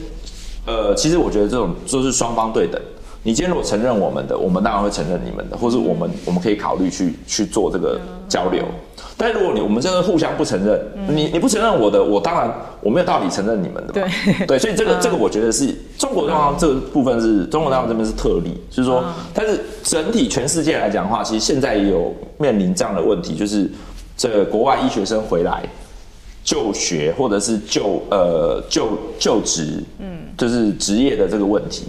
呃，其实我觉得这种就是双方对等。你今天如果承认我们的，我们当然会承认你们的，或是我们我们可以考虑去去做这个交流。但如果你我们真的互相不承认，你你不承认我的，我当然我没有道理承认你们的。对 对，所以这个这个我觉得是中国方这个部分是中国大陆这边是特例，就是说，但是整体全世界来讲的话，其实现在也有面临这样的问题，就是这个国外医学生回来就学或者是就呃就就职，嗯，就是职业的这个问题。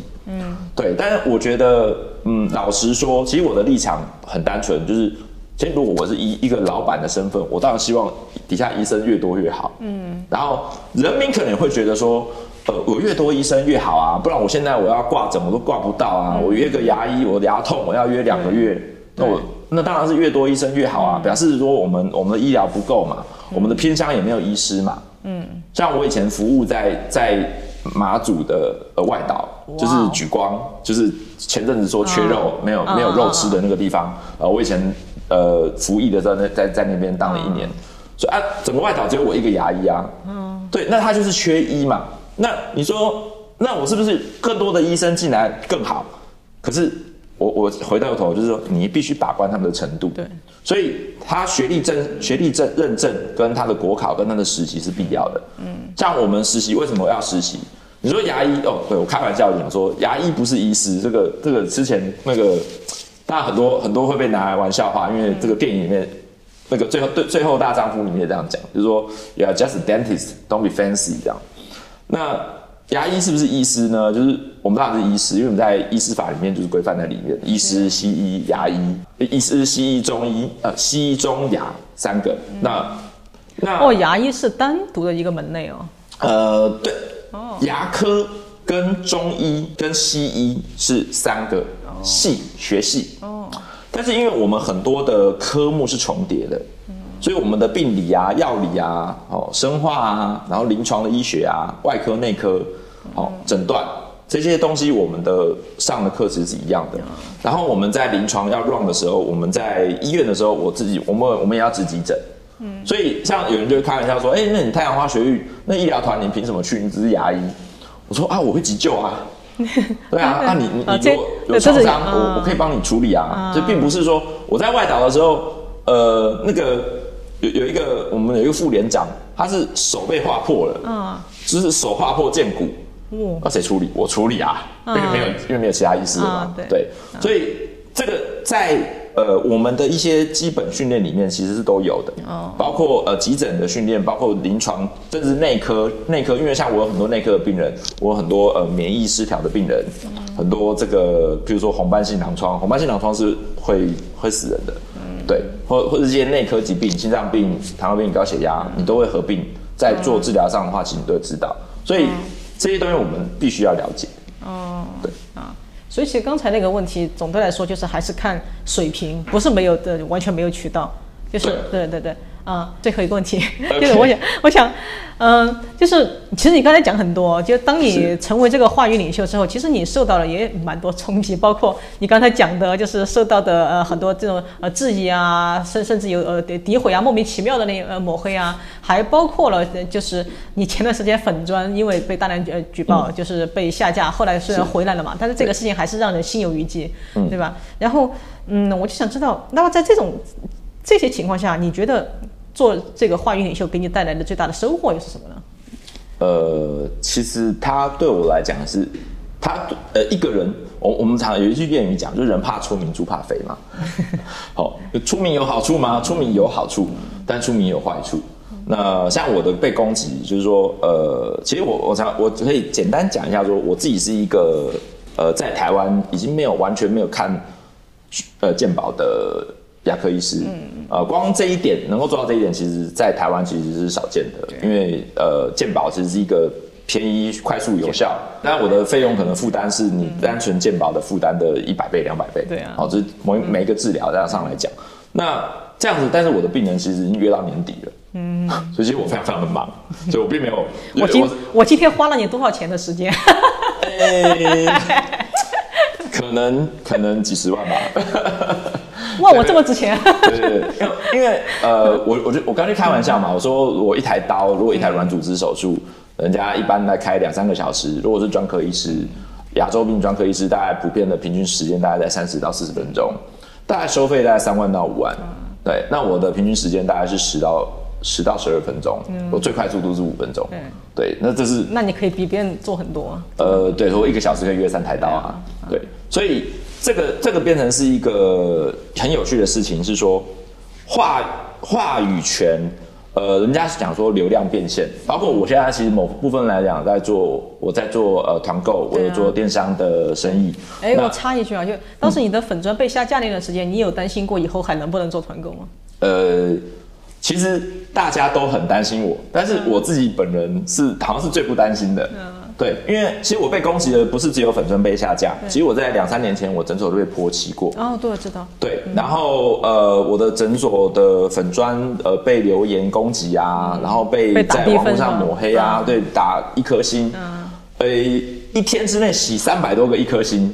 嗯，对，但是我觉得，嗯，老实说，其实我的立场很单纯，就是，其实如果我是一一个老板的身份，我当然希望底下医生越多越好。嗯，然后人民可能会觉得说，呃，我越多医生越好啊，不然我现在我要挂诊我都挂不到啊，我约个牙医，我牙痛我要约两个月，那我那当然是越多医生越好啊，表示说我们我们的医疗不够嘛，我们的偏乡也没有医师嘛。嗯，像我以前服务在在马祖的呃外岛。就是举光，就是前阵子说缺肉，没有嗯没有肉吃的那个地方。呃，我以前呃服役的在那在在那边当了一年，所以啊，整个外岛只有我一个牙医啊。嗯，对，那他就是缺医嘛。那你说，那我是不是更多的医生进来更好？可是我我回到头就是说，你必须把关他们的程度。对，所以他学历证、学历证认证跟他的国考跟他的实习是必要的。嗯，像我们实习为什么要实习？你说牙医哦，对我开玩笑讲说，牙医不是医师，这个这个之前那个，大家很多很多会被拿来玩笑话，因为这个电影里面。那个最后对最后大丈夫里面也这样讲，就是说，Yeah, just a dentist, don't be fancy 这样。那牙医是不是医师呢？就是我们当然是医师，因为我们在医师法里面就是规范在里面，医师、西医、牙医，医师、西医、中医，呃，西医、中、牙三个。那那哦，牙医是单独的一个门类哦。呃，对，牙科跟中医跟西医是三个系学系。哦，但是因为我们很多的科目是重叠的，所以我们的病理啊、药理啊、哦、生化啊，然后临床的医学啊、外科、内科，哦、诊断这些东西，我们的上的课时是一样的。然后我们在临床要 run 的时候，我们在医院的时候，我自己我们我们也要值急诊。所以像有人就会开玩笑说，哎、那你太阳花学运那医疗团你凭什么去？你只是牙医。我说啊，我会急救啊。对啊，那、你你你有这是创伤，啊我我可以帮你处理啊。这并不是说我在外岛的时候，呃，那个有有一个我们有一个副连长，他是手被划破了，嗯，就是手划破剑骨，哇，那谁处理？我处理啊，因为没有因为没有其他医师了嘛对，所以这个在呃我们的一些基本训练里面其实是都有的，哦。包括呃急诊的训练，包括临床，甚至内科内科，因为像我有很多内科的病人，我有很多呃免疫失调的病人，很多这个比如说红斑性狼疮，红斑性狼疮是会会死人的，对，或或者这些内科疾病，心脏病、糖尿病、高血压，你都会合并，在做治疗上的话，其实你都会知道，所以这些东西我们必须要了解。哦，对。啊，所以其实刚才那个问题，总的来说就是还是看水平，不是没有的，完全没有渠道，就是对对对。啊，最后一个问题就是我想，我想，嗯、就是其实你刚才讲很多，就当你成为这个话语领袖之后，其实你受到了也蛮多冲击，包括你刚才讲的，就是受到的呃很多这种呃质疑啊，甚甚至有呃诋毁啊，莫名其妙的那呃抹黑啊，还包括了呃就是你前段时间粉砖因为被大量呃举报，就是被下架，后来虽然回来了嘛，但是这个事情还是让人心有余悸，对吧？然后嗯，我就想知道，那么在这种这些情况下，你觉得做这个话语领袖给你带来的最大的收获又是什么呢？呃，其实他对我来讲是，他呃一个人，我我们常有一句谚语讲，就是人怕出名，猪怕肥嘛。好、出名有好处吗？出名有好处，但出名有坏处。那像我的被攻击，就是说，呃，其实我我常我可以简单讲一下，说我自己是一个呃，在台湾已经没有完全没有看呃鉴宝的牙科医师，嗯呃，光这一点能够做到这一点，其实在台湾其实是少见的，因为呃健保其实是一个便宜、快速、有效，但我的费用可能负担是你单纯健保的负担的一百倍、两百倍，对啊。好，这是每每一个治疗这样上来讲，那这样子，但是我的病人其实已经约到年底了，嗯，所以其实我非常非常的忙，所以我并没有，我今我今天花了你多少钱的时间？哎可能可能几十万吧。哇，我这么值钱？对对对，因为因为呃，我我就我刚才开玩笑嘛，我说我一台刀，如果一台软组织手术，人家一般来开两三个小时，如果是专科医师，亚洲病专科医师，大概普遍的平均时间大概在三十到四十分钟，大概收费大概三万到五万。对，那我的平均时间大概是十到十到十二分钟，我最快速度是五分钟。对，那这是那你可以比别人做很多。呃，对，我一个小时可以约三台刀啊，对，所以这个这个变成是一个很有趣的事情，是说话话语权，呃，人家是讲说流量变现，包括我现在其实某部分来讲在做，我在做呃团购，我有做电商的生意，哎，那我插一句啊，就当时你的粉砖被下架那段时间，你有担心过以后还能不能做团购吗？呃，其实大家都很担心我，但是我自己本人是好像是最不担心的。对，因为其实我被攻击的不是只有粉砖被下架，其实我在两三年前我诊所都被泼漆过。哦，对，我知道。对，然后呃，我的诊所的粉砖呃被留言攻击啊，然后被在网络上抹黑啊，对，打一颗星。嗯，诶，一天之内洗三百多个一颗星，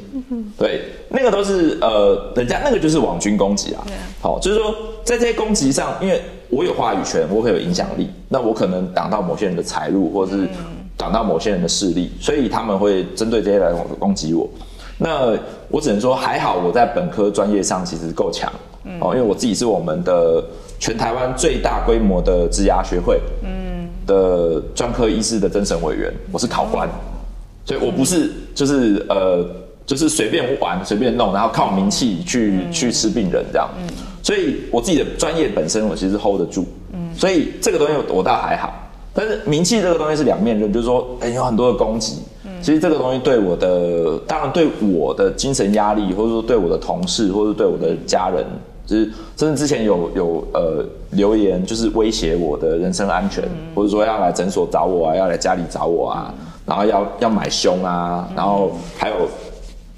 对，那个都是呃，人家那个就是网军攻击啊。好，就是说在这些攻击上，因为我有话语权，我可以有影响力，那我可能挡到某些人的财路，或者是挡到某些人的势力，所以他们会针对这些来攻击我。那我只能说还好，我在本科专业上其实够强哦，因为我自己是我们的全台湾最大规模的职涯学会嗯。的专科医师的甄审委员，我是考官，所以我不是就是呃就是随便玩随便弄，然后靠名气去去吃病人这样，所以我自己的专业本身我其实 hold 得住，所以这个东西我倒还好，但是名气这个东西是两面刃，就是说哎有很多的攻击。其实这个东西对我的，当然对我的精神压力，或者说对我的同事，或者对我的家人，就是甚至之前有有呃留言，就是威胁我的人身安全，或者说要来诊所找我啊，要来家里找我啊，然后要要买凶啊，然后还有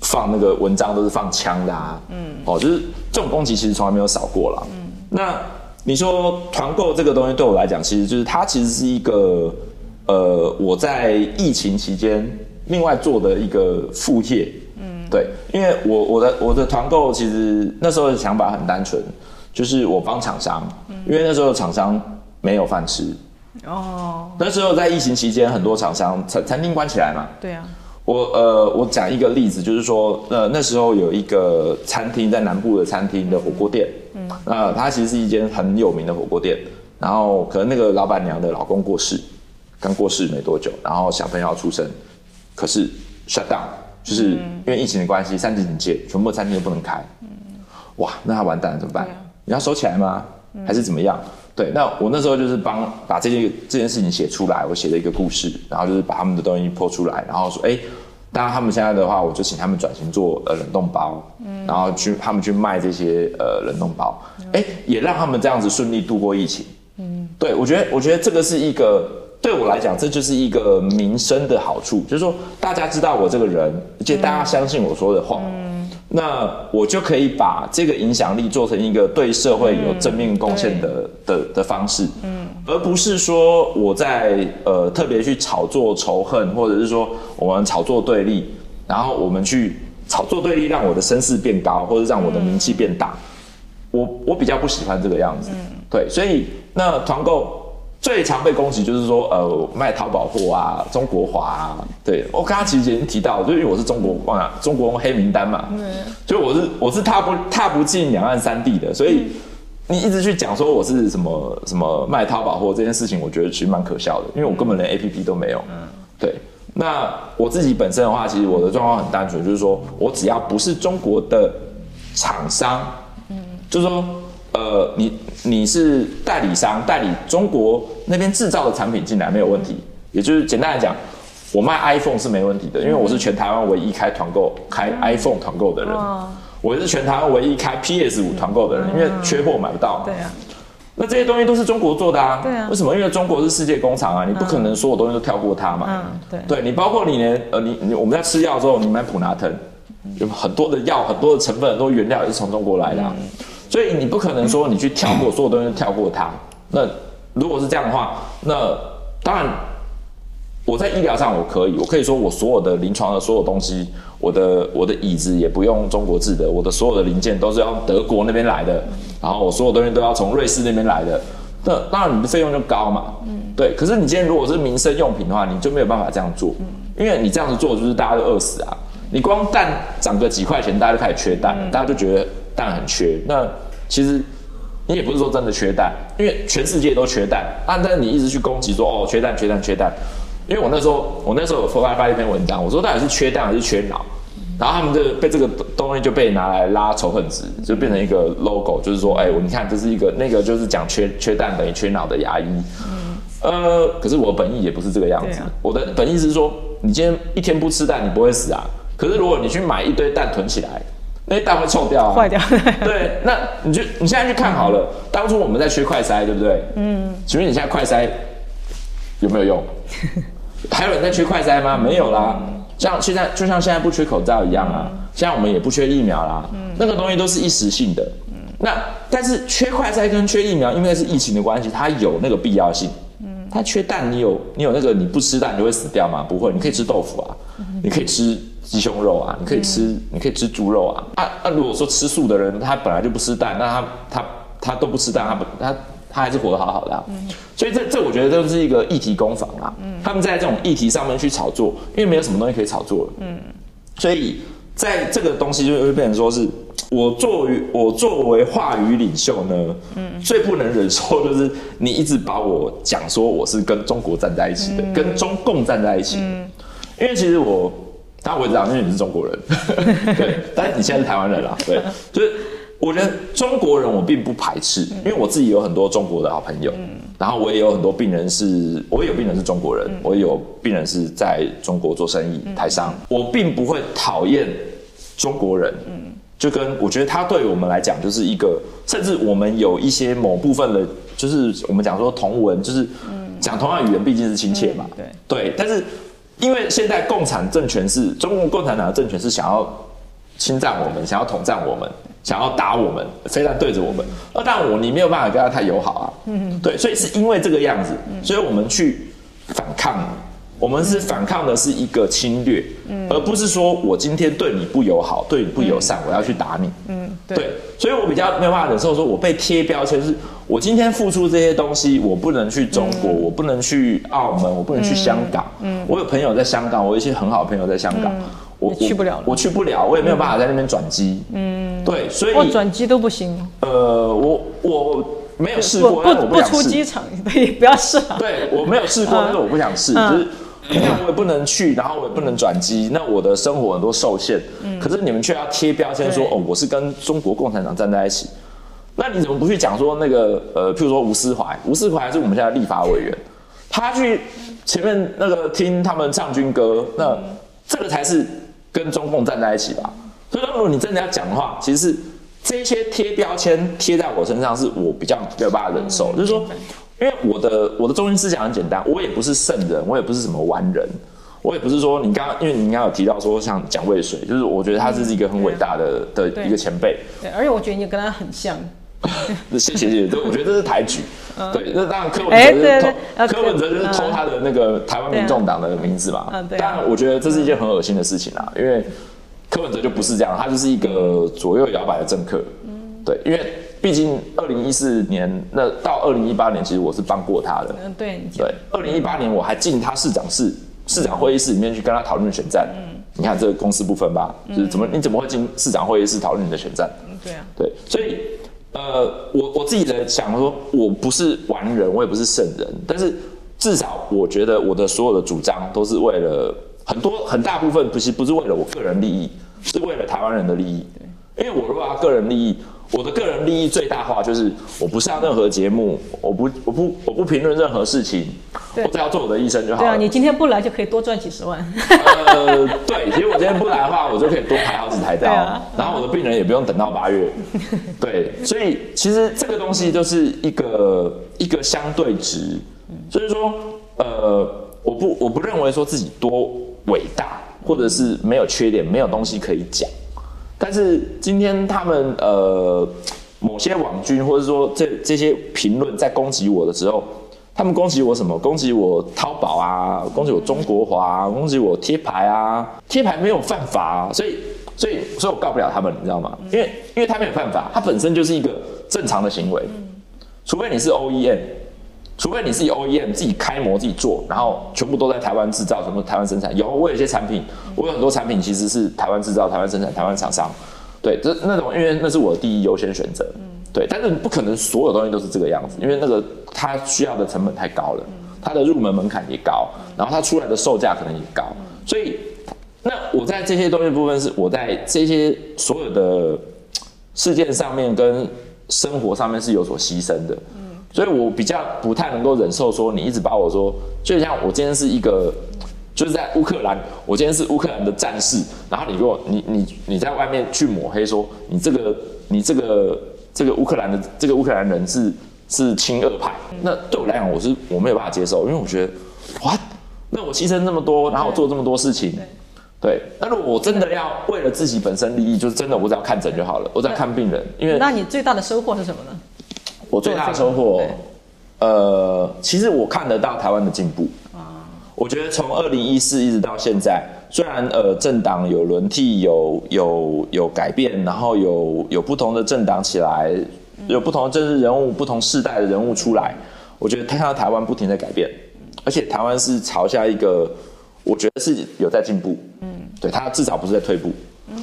放那个文章都是放枪的啊，嗯，哦，就是这种攻击其实从来没有少过了。嗯，那你说团购这个东西对我来讲，其实就是它其实是一个呃我在疫情期间。另外做的一个副业，嗯，对，因为我我的我的团购其实那时候的想法很单纯，就是我帮厂商，因为那时候厂商没有饭吃，哦，那时候在疫情期间，很多厂商餐餐厅关起来嘛，对啊，我呃我讲一个例子，就是说呃那时候有一个餐厅在南部的餐厅的火锅店，嗯，那它其实是一间很有名的火锅店，然后可能那个老板娘的老公过世，刚过世没多久，然后小朋友要出生。可是 shut down，就是因为疫情的关系，三级警戒，全部餐厅都不能开。嗯哇，那他完蛋了怎么办？你要收起来吗？还是怎么样？对，那我那时候就是帮把这件这件事情写出来，我写了一个故事，然后就是把他们的东西泼出来，然后说，哎，当然他们现在的话，我就请他们转型做呃冷冻包，嗯然后去他们去卖这些呃冷冻包，哎，也让他们这样子顺利度过疫情。嗯，对我觉得，我觉得这个是一个。对我来讲，这就是一个民生的好处，就是说大家知道我这个人，而且大家相信我说的话，那我就可以把这个影响力做成一个对社会有正面贡献的的的方式，嗯，而不是说我在呃特别去炒作仇恨，或者是说我们炒作对立，然后我们去炒作对立，让我的声势变高，或者让我的名气变大，我我比较不喜欢这个样子，对，所以那团购。最常被攻击就是说，呃，卖淘宝货啊，中国华啊。对我刚刚其实已经提到，就因为我是中国啊，中国黑名单嘛，所以我是我是踏不踏不进两岸三地的，所以你一直去讲说我是什么什么卖淘宝货这件事情，我觉得其实蛮可笑的，因为我根本连 A P P 都没有。嗯，对。那我自己本身的话，其实我的状况很单纯，就是说我只要不是中国的厂商，嗯，就是说。呃，你你是代理商，代理中国那边制造的产品进来没有问题。也就是简单来讲，我卖 iPhone 是没问题的，因为我是全台湾唯一开团购开 iPhone 团购的人，我是全台湾唯一开 PS 五团购的人，因为缺货买不到。对啊，那这些东西都是中国做的啊。对啊。为什么？因为中国是世界工厂啊，你不可能所有东西都跳过它嘛。嗯，对。对你包括你连呃你你我们在吃药的时候，你买普拿疼，有很多的药，很多的成分，很多原料也是从中国来的。所以你不可能说你去跳过所有东西跳过它。那如果是这样的话，那当然我在医疗上我可以，我可以说我所有的临床的所有东西，我的我的椅子也不用中国制的，我的所有的零件都是要德国那边来的，然后我所有东西都要从瑞士那边来的。那当然你的费用就高嘛。嗯。对。可是你今天如果是民生用品的话，你就没有办法这样做，因为你这样子做就是大家都饿死啊。你光蛋涨个几块钱，大家就开始缺蛋，大家就觉得。蛋很缺，那其实你也不是说真的缺蛋，因为全世界都缺蛋啊。但是你一直去攻击说哦缺蛋缺蛋缺蛋，因为我那时候我那时候有发发一篇文章，我说到底是缺蛋还是缺脑，然后他们就被这个东西就被拿来拉仇恨值，就变成一个 logo，就是说哎我你看这是一个那个就是讲缺缺蛋等于缺脑的牙医，呃可是我本意也不是这个样子，我的本意是说你今天一天不吃蛋你不会死啊，可是如果你去买一堆蛋囤起来。那些蛋会臭掉啊，坏掉。对，那你就你现在去看好了，当初我们在缺快筛，对不对？嗯。请问你现在快筛有没有用？还有人在缺快筛吗？没有啦。像现在就像现在不缺口罩一样啊，现在我们也不缺疫苗啦。嗯。那个东西都是一时性的。嗯。那但是缺快筛跟缺疫苗，因为是疫情的关系，它有那个必要性。嗯。它缺蛋，你有你有那个你不吃蛋你就会死掉吗？不会，你可以吃豆腐啊。你可以吃鸡胸肉啊，你可以吃，你可以吃猪肉啊。啊啊，如果说吃素的人，他本来就不吃蛋，那他他他都不吃蛋，他不他他还是活得好好的、啊。所以这这我觉得都是一个议题攻防啊。他们在这种议题上面去炒作，因为没有什么东西可以炒作了。嗯，所以在这个东西就会变成说是。我作为我作为话语领袖呢，嗯，最不能忍受就是你一直把我讲说我是跟中国站在一起的，跟中共站在一起。嗯，因为其实我，当然我知道，因为你是中国人，对，但是你现在是台湾人啦，对，就是我觉得中国人我并不排斥，因为我自己有很多中国的好朋友，嗯，然后我也有很多病人是，我也有病人是中国人，我也有病人是在中国做生意台商，我并不会讨厌中国人，嗯。就跟我觉得他对我们来讲就是一个，甚至我们有一些某部分的，就是我们讲说同文，就是讲同样语言，毕竟是亲切嘛。对。对，但是因为现在共产政权是中国共产党的政权是想要侵占我们，想要统战我们，想要打我们，非常对着我们，那但我你没有办法跟他太友好啊。嗯，对，所以是因为这个样子，所以我们去反抗。我们是反抗的是一个侵略，而不是说我今天对你不友好，对你不友善，我要去打你。嗯，对，所以我比较没有办法忍受说我被贴标签，是我今天付出这些东西，我不能去中国，我不能去澳门，我不能去香港。嗯，我有朋友在香港，我有一些很好的朋友在香港，我去不了，我去不了，我也没有办法在那边转机。嗯，对，所以我转机都不行。呃，我我没有试过，不不出机场，对，不要试。对我没有试过，但是我不想试，就是。那我也不能去，然后我也不能转机，那我的生活很多受限。嗯，可是你们却要贴标签说，哦，我是跟中国共产党站在一起。那你怎么不去讲说那个呃，譬如说吴思怀，吴思怀是我们现在立法委员，他去前面那个听他们唱军歌，那这个才是跟中共站在一起吧？所以，如果你真的要讲的话，其实是这些贴标签贴在我身上，是我比较没有办法忍受，就是说。因为我的我的中心思想很简单，我也不是圣人，我也不是什么完人，我也不是说你刚刚，因为你刚刚有提到说像蒋渭水，就是我觉得他是一个很伟大的的一个前辈。对，而且我觉得你跟他很像。谢谢谢谢，我觉得这是抬举。对，那当然柯文哲是偷，柯文哲就是偷他的那个台湾民众党的名字嘛。嗯，对。当然，我觉得这是一件很恶心的事情啊，因为柯文哲就不是这样，他就是一个左右摇摆的政客。嗯，对，因为。毕竟，二零一四年那到二零一八年，其实我是帮过他的。嗯，对。对，二零一八年我还进他市长室、市长会议室里面去跟他讨论选战。嗯，你看这个公私不分吧？就是怎么你怎么会进市长会议室讨论你的选战？嗯，对啊。对，所以呃，我我自己的想说，我不是完人，我也不是圣人，但是至少我觉得我的所有的主张都是为了很多很大部分不是不是为了我个人利益，是为了台湾人的利益。对，因为我如果要个人利益。我的个人利益最大化就是我不上任何节目，我不我不我不评论任何事情，我只要做我的医生就好。对啊，你今天不来就可以多赚几十万。呃，对，其实我今天不来的话，我就可以多排好几台刀，然后我的病人也不用等到八月。对，所以其实这个东西就是一个一个相对值，所以说呃，我不我不认为说自己多伟大，或者是没有缺点，没有东西可以讲。但是今天他们呃某些网军或者说这这些评论在攻击我的时候，他们攻击我什么？攻击我淘宝啊，攻击我中国华，攻击我贴牌啊，贴牌没有犯法，所以所以所以我告不了他们，你知道吗？因为因为他没有犯法，他本身就是一个正常的行为，除非你是 OEM。除非你自己 OEM 自己开模自己做，然后全部都在台湾制造，全部台湾生产。有我有些产品，我有很多产品其实是台湾制造、台湾生产、台湾厂商。对，这那种因为那是我的第一优先选择。嗯，对，但是不可能所有东西都是这个样子，因为那个它需要的成本太高了，它的入门门槛也高，然后它出来的售价可能也高。所以，那我在这些东西部分是我在这些所有的事件上面跟生活上面是有所牺牲的。所以我比较不太能够忍受说你一直把我说，就像我今天是一个，就是在乌克兰，我今天是乌克兰的战士，然后你给我你你你在外面去抹黑说你这个你这个这个乌克兰的这个乌克兰人是是亲俄派，那对我来讲我是我没有办法接受，因为我觉得，what？那我牺牲这么多，然后我做这么多事情，对，那如果我真的要为了自己本身利益，就是真的我只要看诊就好了，我只要看病人，因为那你最大的收获是什么呢？我最大的收获，呃，其实我看得到台湾的进步。啊。我觉得从二零一四一直到现在，虽然呃政党有轮替，有有有改变，然后有有不同的政党起来，有不同的政治人物、不同世代的人物出来，我觉得他看到台湾不停的改变，而且台湾是朝下一个，我觉得是有在进步，嗯，对他至少不是在退步。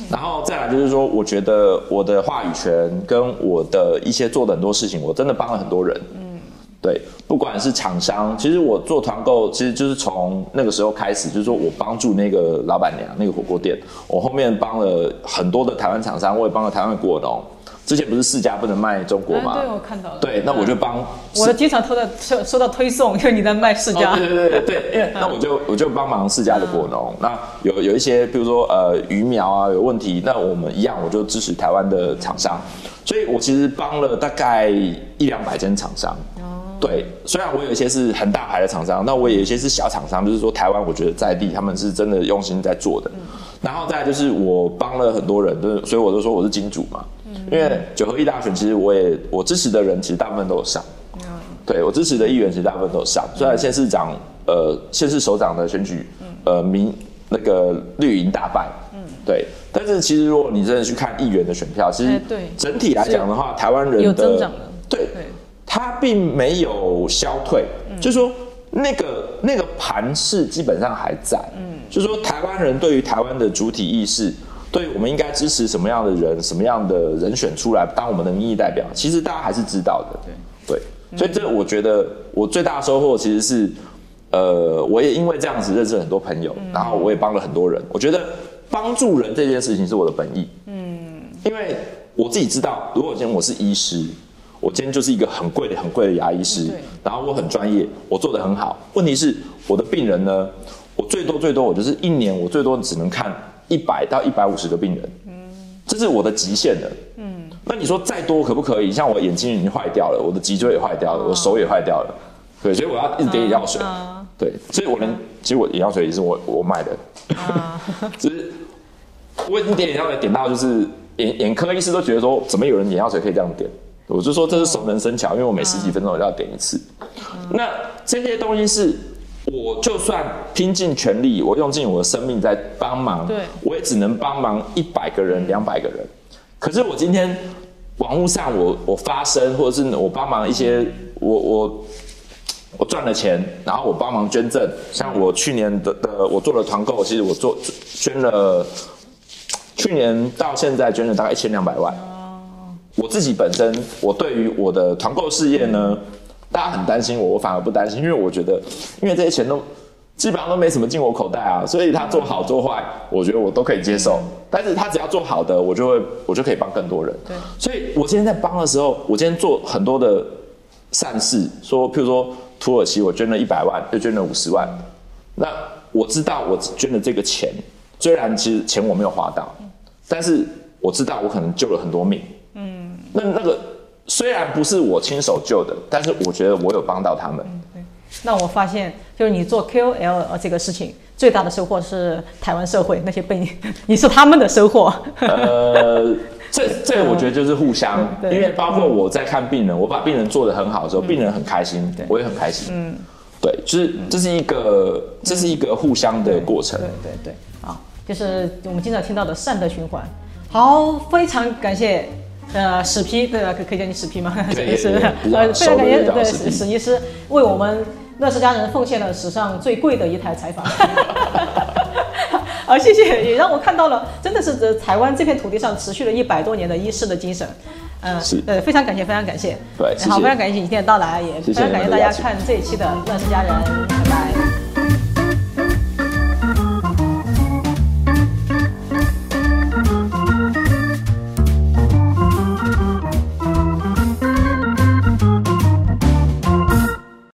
然后再来就是说，我觉得我的话语权跟我的一些做的很多事情，我真的帮了很多人。嗯，对，不管是厂商，其实我做团购，其实就是从那个时候开始，就是说我帮助那个老板娘那个火锅店，我后面帮了很多的台湾厂商，我也帮了台湾果农。之前不是四家不能卖中国吗？对，我看到了。对，那我就帮。我经常收到收收到推送，因为你在卖四家。对对对对，因为 那我就我就帮忙四家的果农。那有有一些，比如说呃鱼苗啊有问题，那我们一样，我就支持台湾的厂商。所以我其实帮了大概一两百间厂商。哦。对，虽然我有一些是很大牌的厂商，那我有一些是小厂商，就是说台湾我觉得在地他们是真的用心在做的。然后再就是我帮了很多人，就是所以我就说我是金主嘛。因为九合一大选，其实我也我支持的人，其实大部分都有上。对我支持的议员，其实大部分都有上。虽然县市长，呃，县市首长的选举，呃，民那个绿营大败。嗯，对。但是其实如果你真的去看议员的选票，其实整体来讲的话，台湾人的。对，他并没有消退，就是说那个那个盘势基本上还在。嗯，就是说台湾人对于台湾的主体意识。对，我们应该支持什么样的人，什么样的人选出来当我们的民意代表？其实大家还是知道的。对对，所以这我觉得我最大的收获其实是，呃，我也因为这样子认识很多朋友，然后我也帮了很多人。我觉得帮助人这件事情是我的本意。嗯，因为我自己知道，如果今天我是医师，我今天就是一个很贵的、很贵的牙医师，然后我很专业，我做的很好。问题是我的病人呢，我最多最多我就是一年，我最多只能看。一百到一百五十个病人，嗯，这是我的极限了，嗯，那你说再多可不可以？像我眼睛已经坏掉了，我的脊椎也坏掉了，我手也坏掉了，对，所以我要一直点眼药水，对，所以我能其实我眼药水也是我我买的，只是我已经点眼药水点到就是眼眼科医师都觉得说，怎么有人眼药水可以这样点？我就说这是熟能生巧，因为我每十几分钟我就要点一次，那这些东西是。我就算拼尽全力，我用尽我的生命在帮忙，对，我也只能帮忙一百个人、两百个人。可是我今天网络上我我发声，或者是我帮忙一些，我我我赚了钱，然后我帮忙捐赠。像我去年的的我做了团购，其实我做捐了，去年到现在捐了大概一千两百万。哦，我自己本身我对于我的团购事业呢。大家很担心我，我反而不担心，因为我觉得，因为这些钱都基本上都没什么进我口袋啊，所以他做好做坏，我觉得我都可以接受。但是他只要做好的，我就会我就可以帮更多人。对，所以我今天在帮的时候，我今天做很多的善事，说譬如说土耳其，我捐了一百万，又捐了五十万。那我知道我捐的这个钱，虽然其实钱我没有花到，但是我知道我可能救了很多命。嗯，那那个。虽然不是我亲手救的，但是我觉得我有帮到他们。对，那我发现就是你做 KOL 这个事情，最大的收获是台湾社会那些被你，你是他们的收获。呃，这 这我觉得就是互相，因为包括我在看病人，我把病人做得很好的时候，病人很开心，我也很开心。嗯，对，就是这是一个这是一个互相的过程。对对对，啊，就是我们经常听到的善的循环。好，非常感谢。呃，史批对吧？可可以叫你史批吗？史医师，呃，非常感谢对史史医师为我们乐视家人奉献了史上最贵的一台采访。好，谢谢，也让我看到了，真的是在台湾这片土地上持续了一百多年的医师的精神。嗯，是，呃，非常感谢，非常感谢。对，好，非常感谢你今天的到来，也非常感谢大家看这一期的乐视家人，拜拜。